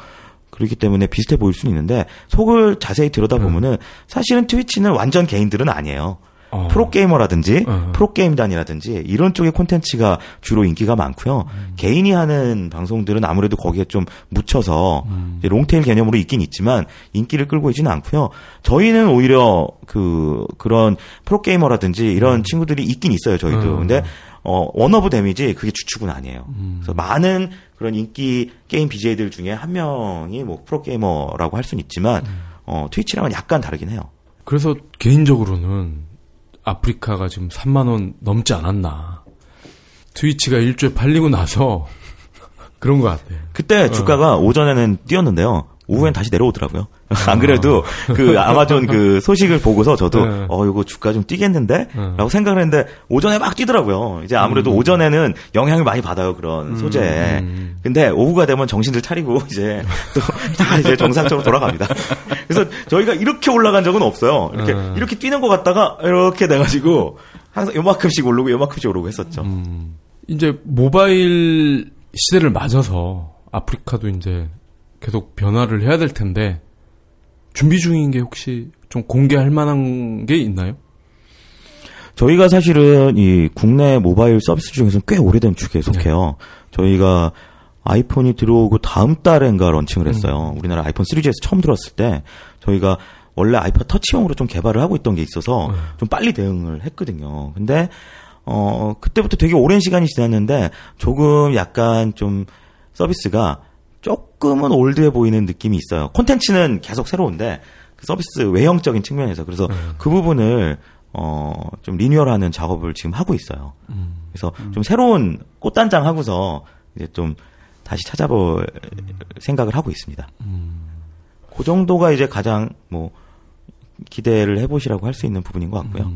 그렇기 때문에 비슷해 보일 수는 있는데 속을 자세히 들여다보면은 사실은 트위치는 완전 개인들은 아니에요. 어. 프로게이머라든지 어. 프로게임단이라든지 이런 쪽의 콘텐츠가 주로 인기가 많고요. 음. 개인이 하는 방송들은 아무래도 거기에 좀 묻혀서 음. 롱테일 개념으로 있긴 있지만 인기를 끌고 있지는 않고요. 저희는 오히려 그 그런 프로게이머라든지 이런 친구들이 있긴 있어요. 저희도. 음. 근데 어 one of them이지 그게 주축은 아니에요. 음. 그래서 많은 그런 인기 게임 BJ들 중에 한 명이 뭐 프로게이머라고 할 수는 있지만 음. 어 트위치랑은 약간 다르긴 해요. 그래서 개인적으로는 아프리카가 지금 3만 원 넘지 않았나. 트위치가 1조에 팔리고 나서 그런 것 같아요. 그때 주가가 오전에는 뛰었는데요. 오후엔 다시 내려오더라고요. 안 그래도 그 아마존 그 소식을 보고서 저도 네. 어 이거 주가 좀 뛰겠는데? 네. 라고 생각을 했는데 오전에 막 뛰더라고요. 이제 아무래도 오전에는 영향을 많이 받아요. 그런 소재에. 음. 근데 오후가 되면 정신들 차리고 이제 또 다 이제 정상적으로 돌아갑니다. 그래서 저희가 이렇게 올라간 적은 없어요. 이렇게 네. 이렇게 뛰는 것 같다가 이렇게 돼 가지고 항상 요만큼씩 오르고 요만큼씩 오르고 했었죠. 음, 이제 모바일 시대를 맞아서 아프리카도 이제 계속 변화를 해야 될 텐데 준비 중인 게 혹시 좀 공개할 만한 게 있나요? 저희가 사실은 이 국내 모바일 서비스 중에서는 꽤 오래된 축에 속해요. 저희가 아이폰이 들어오고 다음 달엔가 런칭을 했어요. 우리나라 아이폰 3GS 처음 들어왔을 때 저희가 원래 아이폰 터치용으로 좀 개발을 하고 있던 게 있어서 좀 빨리 대응을 했거든요. 근데 어 그때부터 되게 오랜 시간이 지났는데 조금 약간 좀 서비스가 조금은 올드해 보이는 느낌이 있어요. 콘텐츠는 계속 새로운데 그 서비스 외형적인 측면에서 그래서 그 부분을 어, 좀 리뉴얼하는 작업을 지금 하고 있어요. 그래서 좀 새로운 꽃단장 하고서 이제 좀 다시 찾아볼 생각을 하고 있습니다. 그 정도가 이제 가장 뭐 기대를 해보시라고 할 수 있는 부분인 것 같고요.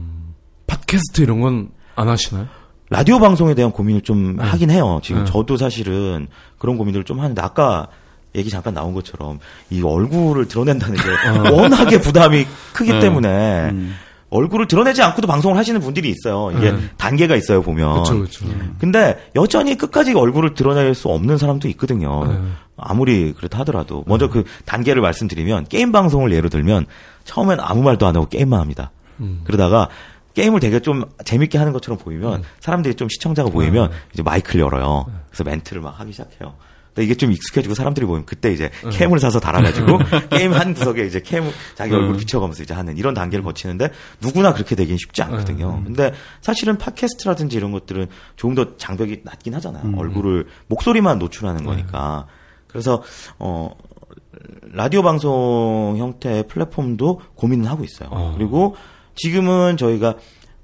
팟캐스트 이런 건 안 하시나요? 라디오 방송에 대한 고민을 좀 하긴 해요. 지금 네. 저도 사실은 그런 고민을 좀 하는데 아까 얘기 잠깐 나온 것처럼 이 얼굴을 드러낸다는 게 워낙에 부담이 크기 네. 때문에 음. 얼굴을 드러내지 않고도 방송을 하시는 분들이 있어요. 이게 네. 단계가 있어요 보면. 그렇죠, 그렇죠. 근데 여전히 끝까지 얼굴을 드러낼 수 없는 사람도 있거든요. 네. 아무리 그렇다 하더라도 먼저 그 단계를 말씀드리면 게임 방송을 예로 들면 처음엔 아무 말도 안 하고 게임만 합니다. 음. 그러다가 게임을 되게 좀 재밌게 하는 것처럼 보이면 음. 사람들이 좀 시청자가 보이면 이제 마이크를 열어요. 그래서 멘트를 막 하기 시작해요. 근데 이게 좀 익숙해지고 사람들이 보면 그때 이제 음. 캠을 사서 달아가지고 게임 한 구석에 이제 캠 자기 얼굴 비춰가면서 이제 하는 이런 단계를 거치는데 누구나 그렇게 되긴 쉽지 않거든요. 근데 사실은 팟캐스트라든지 이런 것들은 조금 더 장벽이 낮긴 하잖아요. 얼굴을 목소리만 노출하는 거니까. 그래서 어 라디오 방송 형태의 플랫폼도 고민을 하고 있어요. 어. 그리고 지금은 저희가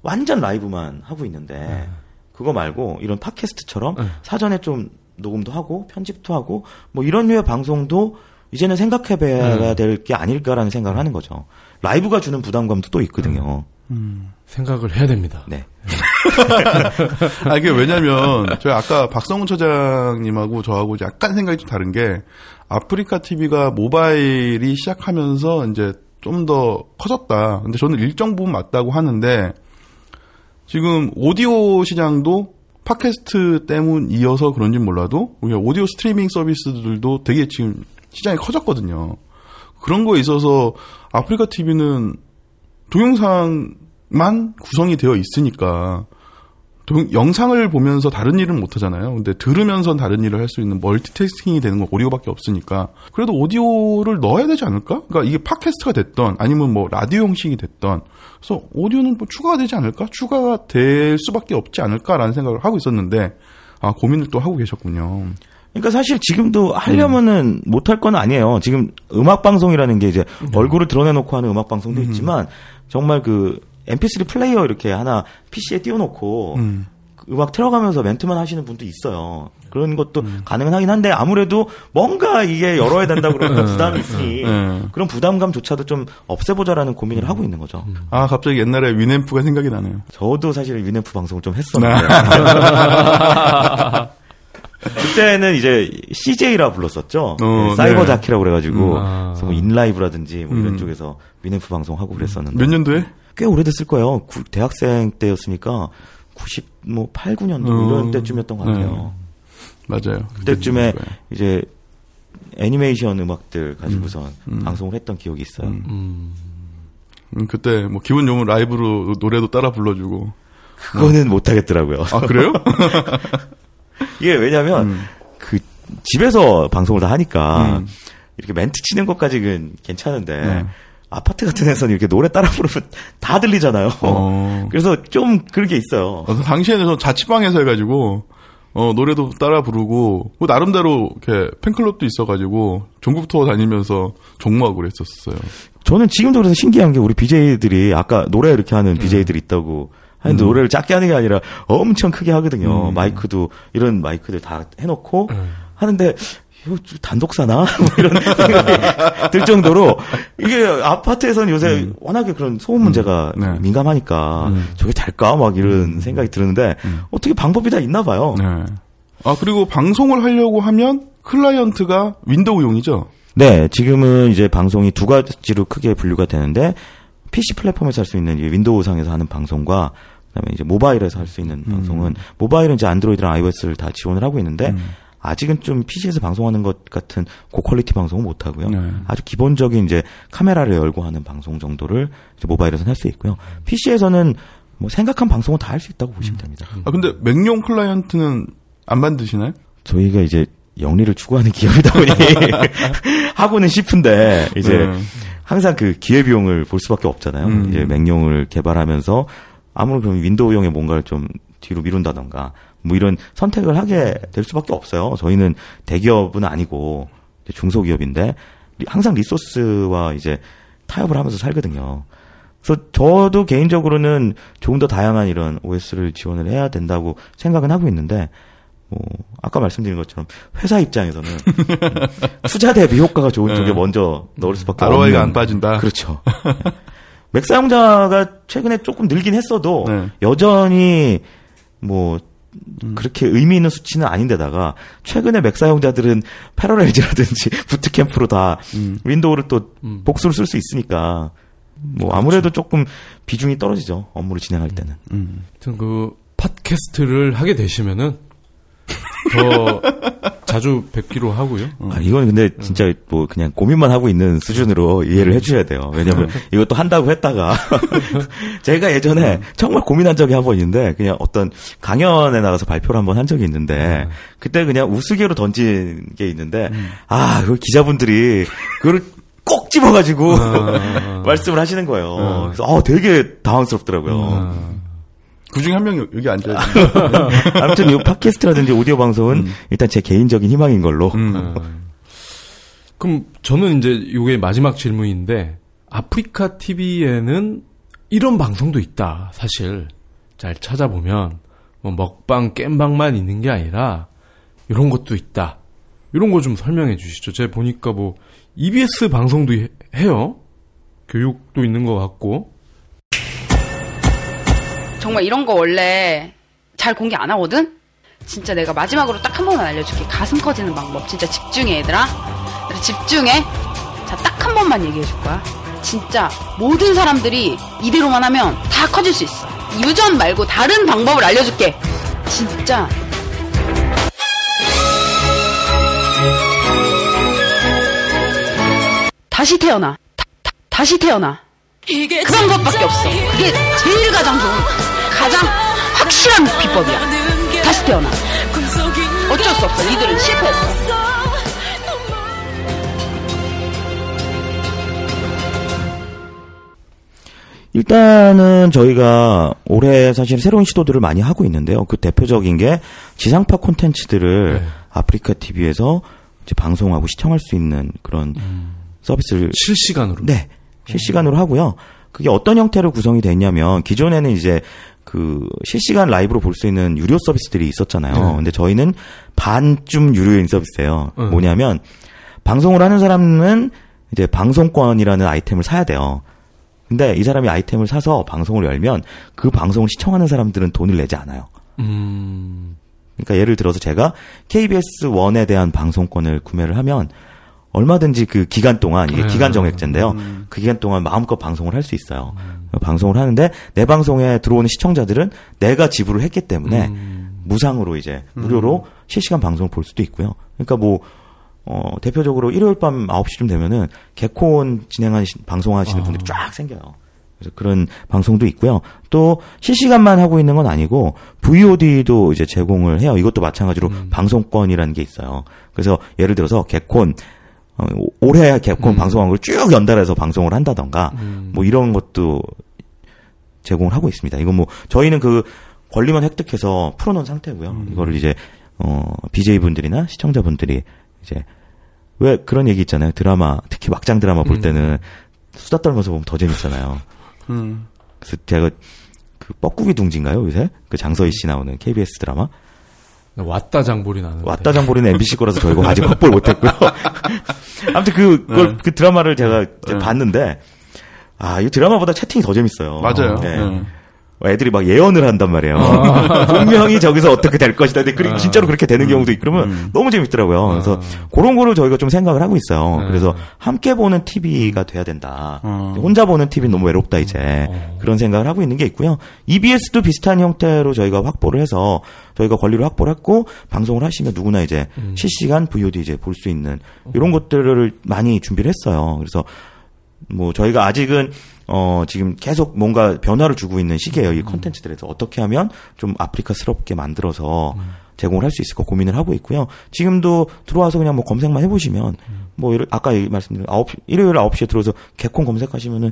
완전 라이브만 하고 있는데 그거 말고 이런 팟캐스트처럼 네. 사전에 좀 녹음도 하고 편집도 하고 뭐 이런 류의 방송도 이제는 생각해봐야 될 게 아닐까라는 생각을 하는 거죠. 라이브가 주는 부담감도 또 있거든요. 생각을 해야 됩니다. 네. 아, 이게 왜냐면, 저희 아까 박성훈 처장님하고 저하고 약간 생각이 좀 다른 게, 아프리카 TV가 모바일이 시작하면서 이제 좀 더 커졌다. 근데 저는 일정 부분 맞다고 하는데, 지금 오디오 시장도 팟캐스트 때문이어서 그런지 몰라도, 우리가 오디오 스트리밍 서비스들도 되게 지금 시장이 커졌거든요. 그런 거에 있어서 아프리카 TV는 동영상만 구성이 되어 있으니까 동- 영상을 보면서 다른 일은 못 하잖아요. 근데 들으면서 다른 일을 할 수 있는 멀티태스킹이 되는 건 오디오밖에 없으니까 그래도 오디오를 넣어야 되지 않을까? 그러니까 이게 팟캐스트가 됐던 아니면 뭐 라디오 형식이 됐던 그래서 오디오는 뭐 추가가 되지 않을까? 추가가 될 수밖에 없지 않을까라는 생각을 하고 있었는데 아 고민을 또 하고 계셨군요. 그러니까 사실 지금도 하려면은 못할 건 아니에요. 지금 음악 방송이라는 게 이제 얼굴을 드러내놓고 하는 음악 방송도 있지만 정말 그 MP3 플레이어 이렇게 하나 PC에 띄워놓고 음. 그 음악 틀어가면서 멘트만 하시는 분도 있어요. 그런 것도 가능은 하긴 한데 아무래도 뭔가 이게 열어야 된다 그러면 부담이 있으니 네. 그런 부담감조차도 좀 없애보자라는 고민을 하고 있는 거죠. 아 갑자기 옛날에 위앰프가 생각이 나네요. 저도 사실 위네프 방송을 좀 했었는데 그때는 이제 CJ라 불렀었죠. 어, 네, 사이버 네. 자키라고 그래가지고 음, 아. 뭐 인라이브라든지 뭐 이런 음. 쪽에서 위네프 방송 하고 그랬었는데 몇 년도에? 꽤 오래됐을 거예요. 구- 대학생 때였으니까 90, 뭐 8, 9년도 어, 이런 때쯤이었던 것 같아요. 맞아요. 그때쯤에 그거예요. 이제 애니메이션 음악들 가지고선 음. 방송을 했던 기억이 있어요. 음. 음. 음, 그때 뭐 기분 좋으면 라이브로 노래도 따라 불러주고. 그거는 못 하겠더라고요. 아 그래요? 이게 왜냐면 음. 그 집에서 방송을 다 하니까 음. 이렇게 멘트 치는 것까지는 괜찮은데 네. 아파트 같은 데서는 이렇게 노래 따라 부르면 다 들리잖아요. 어. 그래서 좀 그런 게 있어요. 어, 당시에는 저 자취방에서 해가지고 어 노래도 따라 부르고 뭐 나름대로 이렇게 팬클럽도 있어가지고 전국 투어 다니면서 종무하고 그랬었어요. 저는 지금도 그래서 신기한 게 우리 BJ들이 아까 노래 이렇게 하는 BJ들이 있다고 하는데 노래를 작게 하는 게 아니라 엄청 크게 하거든요. 음. 마이크도 이런 마이크들 다 해놓고 음. 하는데 이거 좀 단독 사나 뭐 이런 생각이 들 정도로 이게 아파트에서는 요새 워낙에 그런 소음 문제가 네. 민감하니까 음. 저게 될까 막 이런 생각이 드는데 어떻게 방법이 다 있나 봐요. 네. 아 그리고 방송을 하려고 하면 클라이언트가 윈도우용이죠. 네, 지금은 이제 방송이 두 가지로 크게 분류가 되는데 PC 플랫폼에서 할 수 있는 윈도우상에서 하는 방송과 그다음에 이제 모바일에서 할 수 있는 방송은 모바일은 이제 안드로이드랑 iOS를 다 지원을 하고 있는데 아직은 좀 PC에서 방송하는 것 같은 고퀄리티 방송은 못 하고요. 네. 아주 기본적인 이제 카메라를 열고 하는 방송 정도를 모바일에서는 할 수 있고요. PC에서는 뭐 생각한 방송은 다 할 수 있다고 보시면 됩니다. 아 근데 맥용 클라이언트는 안 만드시나요? 저희가 이제 영리를 추구하는 기업이다 보니 하고는 싶은데 이제 네. 항상 그 기회비용을 볼 수밖에 없잖아요. 음. 이제 맥용을 개발하면서 아무런 그런 윈도우용의 뭔가를 좀 뒤로 미룬다던가 뭐 이런 선택을 하게 될 수밖에 없어요. 저희는 대기업은 아니고 중소기업인데 리- 항상 리소스와 이제 타협을 하면서 살거든요. 그래서 저도 개인적으로는 조금 더 다양한 이런 OS를 지원을 해야 된다고 생각은 하고 있는데 뭐 아까 말씀드린 것처럼 회사 입장에서는 투자 대비 효과가 좋은 쪽에 네. 먼저 넣을 수밖에 ROI가 없는 안 빠진다. 그렇죠. 맥 사용자가 최근에 조금 늘긴 했어도 네. 여전히 뭐 그렇게 의미 있는 수치는 아닌데다가 최근에 맥 사용자들은 Parallels라든지 Boot Camp로 다 음. 윈도우를 또 음. 복수를 쓸 수 있으니까 뭐 아무래도 조금 비중이 떨어지죠 업무를 진행할 때는. 음. 하여튼 그 팟캐스트를 하게 되시면은 더 자주 뵙기로 하고요. 아, 이건 근데 진짜 뭐 그냥 고민만 하고 있는 수준으로 이해를 해주셔야 돼요. 왜냐면 이것도 한다고 했다가 제가 예전에 정말 고민한 적이 한 번 있는데 그냥 어떤 강연에 나가서 발표를 한 번 한 적이 있는데 그때 그냥 우스개로 던진 게 있는데 아, 그 기자분들이 그걸 꼭 집어가지고 말씀을 하시는 거예요. 그래서 어, 되게 당황스럽더라고요. 그 중에 한 명이 여기 앉아요. 아무튼 이 팟캐스트라든지 오디오 방송은 일단 제 개인적인 희망인 걸로. 음. 그럼 저는 이제 이게 마지막 질문인데 아프리카 TV에는 이런 방송도 있다. 사실 잘 찾아보면 뭐 먹방 깸방만 있는 게 아니라 이런 것도 있다. 이런 거 좀 설명해 주시죠. 제가 보니까 뭐 EBS 방송도 해- 해요. 교육도 있는 것 같고. 정말 이런 거 원래 잘 공개 안 하거든? 진짜 내가 마지막으로 딱 한 번만 알려줄게. 가슴 커지는 방법. 진짜 집중해, 얘들아. 집중해. 자, 딱 한 번만 얘기해 줄 거야. 진짜 모든 사람들이 이대로만 하면 다 커질 수 있어. 유전 말고 다른 방법을 알려줄게. 진짜. 다시 태어나. 다, 다, 다시 태어나. 그 방법밖에 없어. 그게 제일 가장 좋은, 가장 확실한 비법이야. 다시 태어나. 어쩔 수 없어. 이들은 실패했어. 일단은 저희가 올해 사실 새로운 시도들을 많이 하고 있는데요. 그 대표적인 게 지상파 콘텐츠들을 네. 아프리카 TV에서 이제 방송하고 시청할 수 있는 그런 서비스를 실시간으로. 네 실시간으로 하고요. 그게 어떤 형태로 구성이 됐냐면 기존에는 이제 그 실시간 라이브로 볼 수 있는 유료 서비스들이 있었잖아요. 네. 근데 저희는 반쯤 유료인 서비스예요. 음. 뭐냐면 방송을 하는 사람은 이제 방송권이라는 아이템을 사야 돼요. 근데 이 사람이 아이템을 사서 방송을 열면 그 방송을 시청하는 사람들은 돈을 내지 않아요. 음. 그러니까 예를 들어서 제가 KBS 원에 대한 방송권을 구매를 하면 얼마든지 그 기간 동안 이게 네. 기간 정액제인데요. 그 기간 동안 마음껏 방송을 할 수 있어요. 방송을 하는데 내 방송에 들어오는 시청자들은 내가 지불을 했기 때문에 음. 무상으로 이제 무료로 실시간 방송을 볼 수도 있고요. 그러니까 뭐 어, 대표적으로 일요일 밤 9시쯤 되면은 개콘 진행하시 방송하시는 아. 분들이 쫙 생겨요. 그래서 그런 방송도 있고요. 또 실시간만 하고 있는 건 아니고 VOD도 이제 제공을 해요. 이것도 마찬가지로 음. 방송권이라는 게 있어요. 그래서 예를 들어서 개콘 어, 올해 개콘 음. 방송한 걸 쭉 연달아서 방송을 한다던가 음. 뭐 이런 것도 제공을 하고 있습니다. 이건 뭐 저희는 그 권리만 획득해서 풀어놓은 상태고요. 음. 이거를 이제 어 BJ 분들이나 시청자 분들이 이제 왜 그런 얘기 있잖아요. 드라마 특히 막장 드라마 볼 음. 때는 수다 떨면서 보면 더 재밌잖아요. 음. 그래서 제가 그 뻐꾸기 둥지인가요 요새 그 장서희 씨 나오는 KBS 드라마 왔다 장볼이 나는. 왔다 장보리는 MBC 거라서 저희가 아직 확보를 못했고요. 아무튼 그, 그걸, 그 드라마를 제가 네. 봤는데, 아, 이 드라마보다 채팅이 더 재밌어요. 맞아요. 네. 네. 애들이 막 예언을 한단 말이에요. 분명히 저기서 어떻게 될 것이다. 근데 그- 진짜로 그렇게 되는 경우도 있고 그러면 음. 너무 재밌더라고요. 그래서 그런 거를 저희가 좀 생각을 하고 있어요. 네. 그래서 함께 보는 TV가 돼야 된다. 어. 혼자 보는 TV는 너무 외롭다 이제. 그런 생각을 하고 있는 게 있고요. EBS도 비슷한 형태로 저희가 확보를 해서 저희가 권리를 확보를 했고 방송을 하시면 누구나 이제 실시간 VOD 이제 볼 수 있는 이런 것들을 많이 준비를 했어요. 그래서 뭐 저희가 아직은 어 지금 계속 뭔가 변화를 주고 있는 시기예요. 이 콘텐츠들에서 어떻게 하면 좀 아프리카스럽게 만들어서 제공을 할 수 있을까 고민을 하고 있고요. 지금도 들어와서 그냥 뭐 검색만 해보시면 뭐 이런- 아까 얘기 말씀드린 아홉 일요일 9시에 들어서 개콘 검색하시면은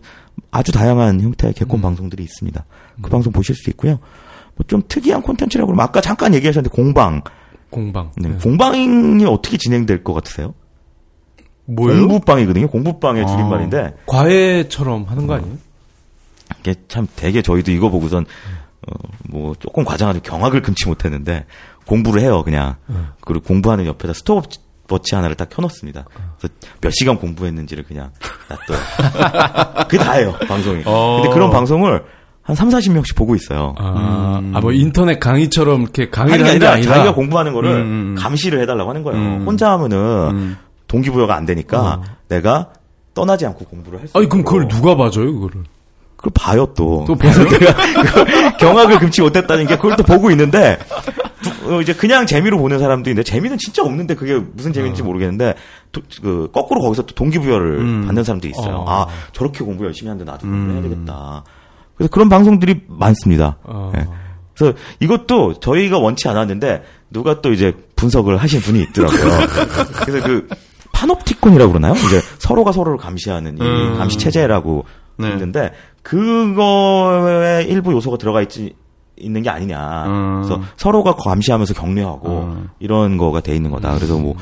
아주 다양한 형태의 개콘 방송들이 있습니다. 그 방송 보실 수 있고요. 뭐 좀 특이한 콘텐츠라고 그러면 아까 잠깐 얘기하셨는데 공방. 공방. 네, 네. 공방이 어떻게 진행될 것 같으세요? 뭐예요? 공부방이거든요. 공부방의 아. 줄임말인데 과외처럼 하는 거 아니에요? 이게 참 되게 저희도 이거 보고선 어, 뭐 조금 과장하면 경악을 금치 못했는데 공부를 해요 그냥 그리고 공부하는 옆에다 스톱워치 하나를 딱 켜놓습니다. 그래서 몇 시간 공부했는지를 그냥 놔둬요. 그게 다예요 방송이. 어. 근데 그런 방송을 한 3, 40명씩 보고 있어요. 아, 음. 아, 뭐 인터넷 강의처럼 이렇게 강의를 하는 게 아니라 자기가 공부하는 거를 음, 음. 감시를 해달라고 하는 거예요. 음. 혼자 하면은 음. 동기부여가 안 되니까 내가 떠나지 않고 공부를 할 수. 아니 그럼 그걸 누가 봐줘요 그거를? 그걸 봐요 또. 또 봐요? 내가 그 경악을 금치 못했다는 게 그걸 또 보고 있는데 두- 어, 이제 그냥 재미로 보는 사람도 있는데 재미는 진짜 없는데 그게 무슨 재미인지 모르겠는데 또, 그 거꾸로 거기서 또 동기부여를 음. 받는 사람도 있어요. 어. 아 저렇게 공부 열심히 하는데 나도 공부 해야 음. 되겠다. 그래서 그런 방송들이 많습니다. 어. 예. 그래서 이것도 저희가 원치 않았는데 누가 또 이제 분석을 하신 분이 있더라고요. 그래서 그 파놉티콘이라고 그러나요? 이제 서로가 서로를 감시하는 이 음. 감시 체제라고 네. 있는데 그거에 일부 요소가 들어가 있지 있는 게 아니냐. 음. 그래서 서로가 감시하면서 격려하고 음. 이런 거가 돼 있는 거다. 그래서 뭐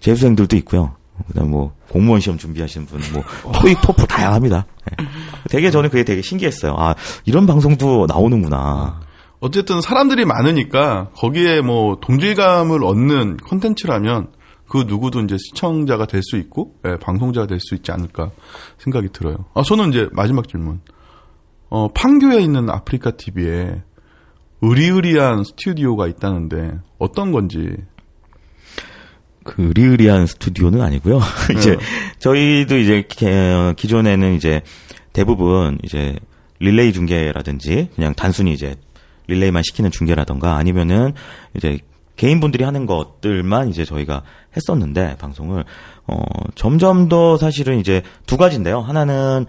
재수생들도 있고요. 그다음 뭐 공무원 시험 준비하시는 분, 뭐 토익, 토플 다양합니다. 예. 되게 저는 그게 되게 신기했어요. 아 이런 방송도 나오는구나. 어쨌든 사람들이 많으니까 거기에 뭐 동질감을 얻는 콘텐츠라면 그 누구도 이제 시청자가 될 수 있고 예, 방송자가 될 수 있지 않을까 생각이 들어요. 아 저는 이제 마지막 질문. 어 판교에 있는 아프리카 TV에 의리의리한 스튜디오가 있다는데 어떤 건지 그 리으리한 스튜디오는 아니고요. 이제 저희도 이제 기- 어, 기존에는 이제 대부분 이제 릴레이 중계라든지 그냥 단순히 이제 릴레이만 시키는 중계라던가 아니면은 이제 개인분들이 하는 것들만 이제 저희가 했었는데 방송을 어 점점 더 사실은 이제 두 가지인데요. 하나는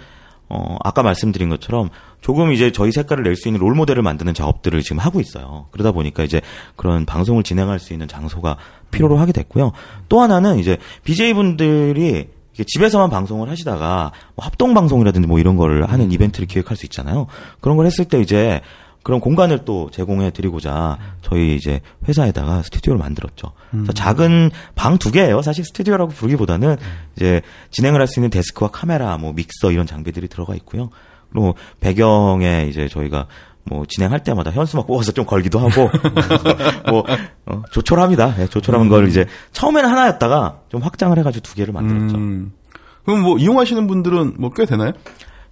어, 아까 말씀드린 것처럼 조금 이제 저희 색깔을 낼 수 있는 롤 모델을 만드는 작업들을 지금 하고 있어요. 그러다 보니까 이제 그런 방송을 진행할 수 있는 장소가 필요로 하게 됐고요. 또 하나는 이제 BJ분들이 집에서만 방송을 하시다가 뭐 합동 방송이라든지 뭐 이런 거를 하는 이벤트를 기획할 수 있잖아요. 그런 걸 했을 때 이제 그런 공간을 또 제공해 드리고자 저희 이제 회사에다가 스튜디오를 만들었죠. 그래서 작은 방 두 개예요. 사실 스튜디오라고 부르기보다는 이제 진행을 할 수 있는 데스크와 카메라, 뭐 믹서 이런 장비들이 들어가 있고요. 그리고 배경에 이제 저희가 뭐 진행할 때마다 현수막 뽑아서 좀 걸기도 하고 뭐 어, 조촐합니다. 예, 조촐한 걸 이제 처음에는 하나였다가 좀 확장을 해가지고 두 개를 만들었죠. 음. 그럼 뭐 이용하시는 분들은 뭐 꽤 되나요?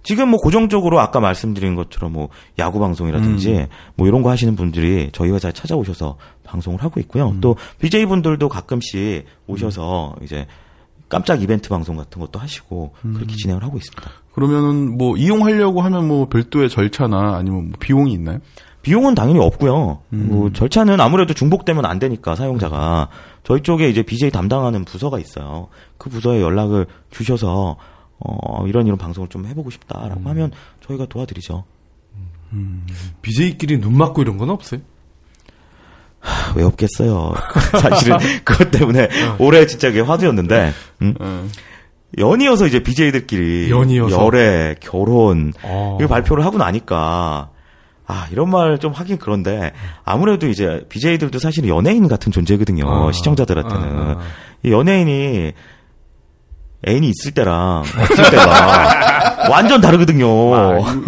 지금 뭐 고정적으로 아까 말씀드린 것처럼 뭐 야구 방송이라든지 음. 뭐 이런 거 하시는 분들이 저희 회사에 찾아오셔서 방송을 하고 있고요. 음. 또 BJ 분들도 가끔씩 오셔서 이제 깜짝 이벤트 방송 같은 것도 하시고 음. 그렇게 진행을 하고 있습니다. 그러면은 뭐 이용하려고 하면 뭐 별도의 절차나 아니면 뭐 비용이 있나요? 비용은 당연히 없고요. 음. 뭐 절차는 아무래도 중복되면 안 되니까 사용자가 저희 쪽에 이제 BJ 담당하는 부서가 있어요. 그 부서에 연락을 주셔서 어 이런 이런 방송을 좀 해보고 싶다라고 하면 저희가 도와드리죠. BJ끼리 눈 맞고 이런 건 없어요? 하, 왜 없겠어요. 사실은 그것 때문에 올해 진짜 그게 화두였는데 음? 음. 연이어서 이제 BJ들끼리 연이어서? 열애 결혼 어. 이거 발표를 하고 나니까 아 이런 말 좀 하긴 그런데 아무래도 이제 BJ들도 사실 연예인 같은 존재거든요 아. 시청자들한테는 아, 아. 이 연예인이 애인이 있을 때랑 없을 때가 완전 다르거든요.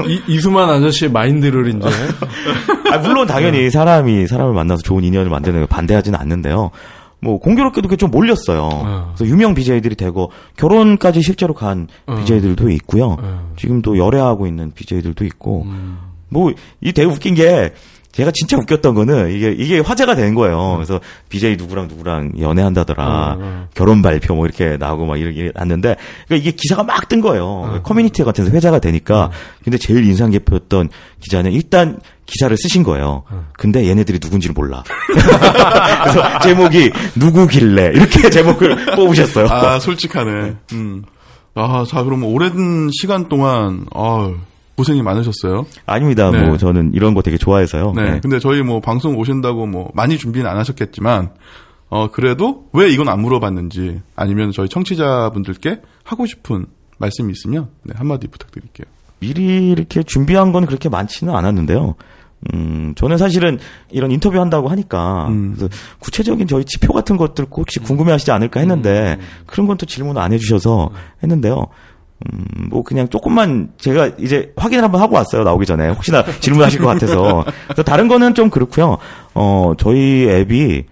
이, 이수만 아저씨의 마인드를 이제 아, 물론 당연히 사람이 사람을 만나서 좋은 인연을 만드는 걸 반대하지는 않는데요. 뭐 공교롭게도 그게 좀 몰렸어요. 어. 그래서 유명 BJ들이 되고 결혼까지 실제로 간 어. BJ들도 있고요. 어. 지금도 열애하고 있는 BJ들도 있고 음. 뭐이 되게 웃긴 게 제가 진짜 웃겼던 거는 이게 이게 화제가 된 거예요. 그래서 BJ 누구랑 누구랑 연애한다더라. 어, 어. 결혼 발표 뭐 이렇게 나오고 막 이렇게 났는데 그러니까 이게 기사가 막 뜬 거예요. 커뮤니티 같은 데서 회자가 되니까 근데 제일 인상 깊었던 기자는 일단 기사를 쓰신 거예요. 근데 얘네들이 누군지를 몰라. 그래서 제목이 누구길래 이렇게 제목을 뽑으셨어요. 아, 솔직하네. 음. 아, 자, 그럼 오랜 시간 동안, 아 고생이 많으셨어요. 아닙니다. 네. 뭐 저는 이런 거 되게 좋아해서요. 네. 네. 근데 저희 뭐 방송 오신다고 뭐 많이 준비는 안 하셨겠지만, 어, 그래도 왜 이건 안 물어봤는지, 아니면 저희 청취자분들께 하고 싶은 말씀이 있으면, 네, 한마디 부탁드릴게요. 미리 이렇게 준비한 건 그렇게 많지는 않았는데요. 음, 저는 사실은 이런 인터뷰 한다고 하니까, 음. 그래서 구체적인 저희 지표 같은 것들 혹시 궁금해 하시지 않을까 했는데, 그런 건 또 질문을 안 해주셔서 했는데요. 음, 뭐 그냥 조금만 제가 이제 확인을 한번 하고 왔어요. 나오기 전에. 혹시나 질문하실 것 같아서. 그래서 다른 거는 좀 그렇고요. 어, 저희 앱이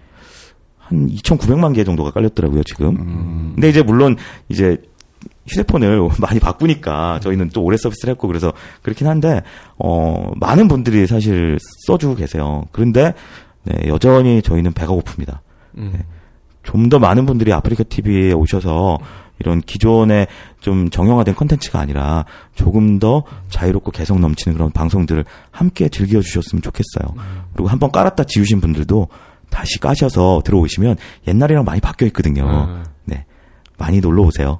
한 2,900만 개 정도가 깔렸더라고요, 지금. 근데 이제 물론 이제 휴대폰을 많이 바꾸니까 저희는 또 오래 서비스를 했고 그래서 그렇긴 한데 어 많은 분들이 사실 써주고 계세요. 그런데 네, 여전히 저희는 배가 고픕니다. 음. 좀더 많은 분들이 아프리카 TV에 오셔서 이런 기존의 좀 정형화된 컨텐츠가 아니라 조금 더 자유롭고 개성 넘치는 그런 방송들을 함께 즐겨주셨으면 좋겠어요. 그리고 한번 깔았다 지우신 분들도 다시 까셔서 들어오시면 옛날이랑 많이 바뀌어 있거든요. 음. 네. 많이 놀러 오세요.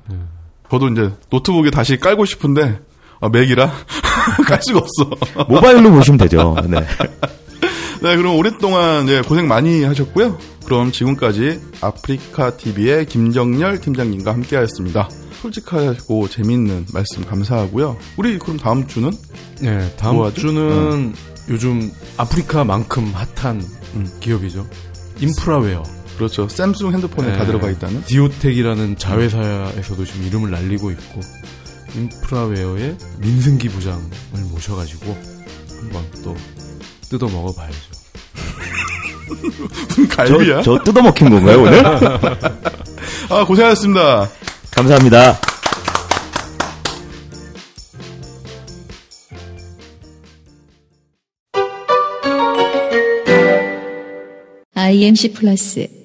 저도 이제 노트북에 다시 깔고 싶은데, 아, 맥이라 깔 수가 없어. 모바일로 보시면 되죠. 네. 네, 그럼 오랫동안 예, 고생 많이 하셨고요. 그럼 지금까지 아프리카 TV의 김정열 팀장님과 함께하였습니다. 솔직하고 재밌는 말씀 감사하고요. 우리 그럼 다음 주는 네, 다음 뭐? 주는 요즘 아프리카만큼 핫한 음. 기업이죠. 인프라웨어. 그렇죠. 샘숭 핸드폰에 다 네, 들어가 있다는. 디오텍이라는 자회사에서도 지금 이름을 날리고 있고 인프라웨어의 민승기 부장을 모셔가지고 한번 또 뜯어 먹어봐야죠. 갈비야. 저, 저 뜯어먹힌 건가요, 오늘? 아 고생하셨습니다. 감사합니다. IMC 플러스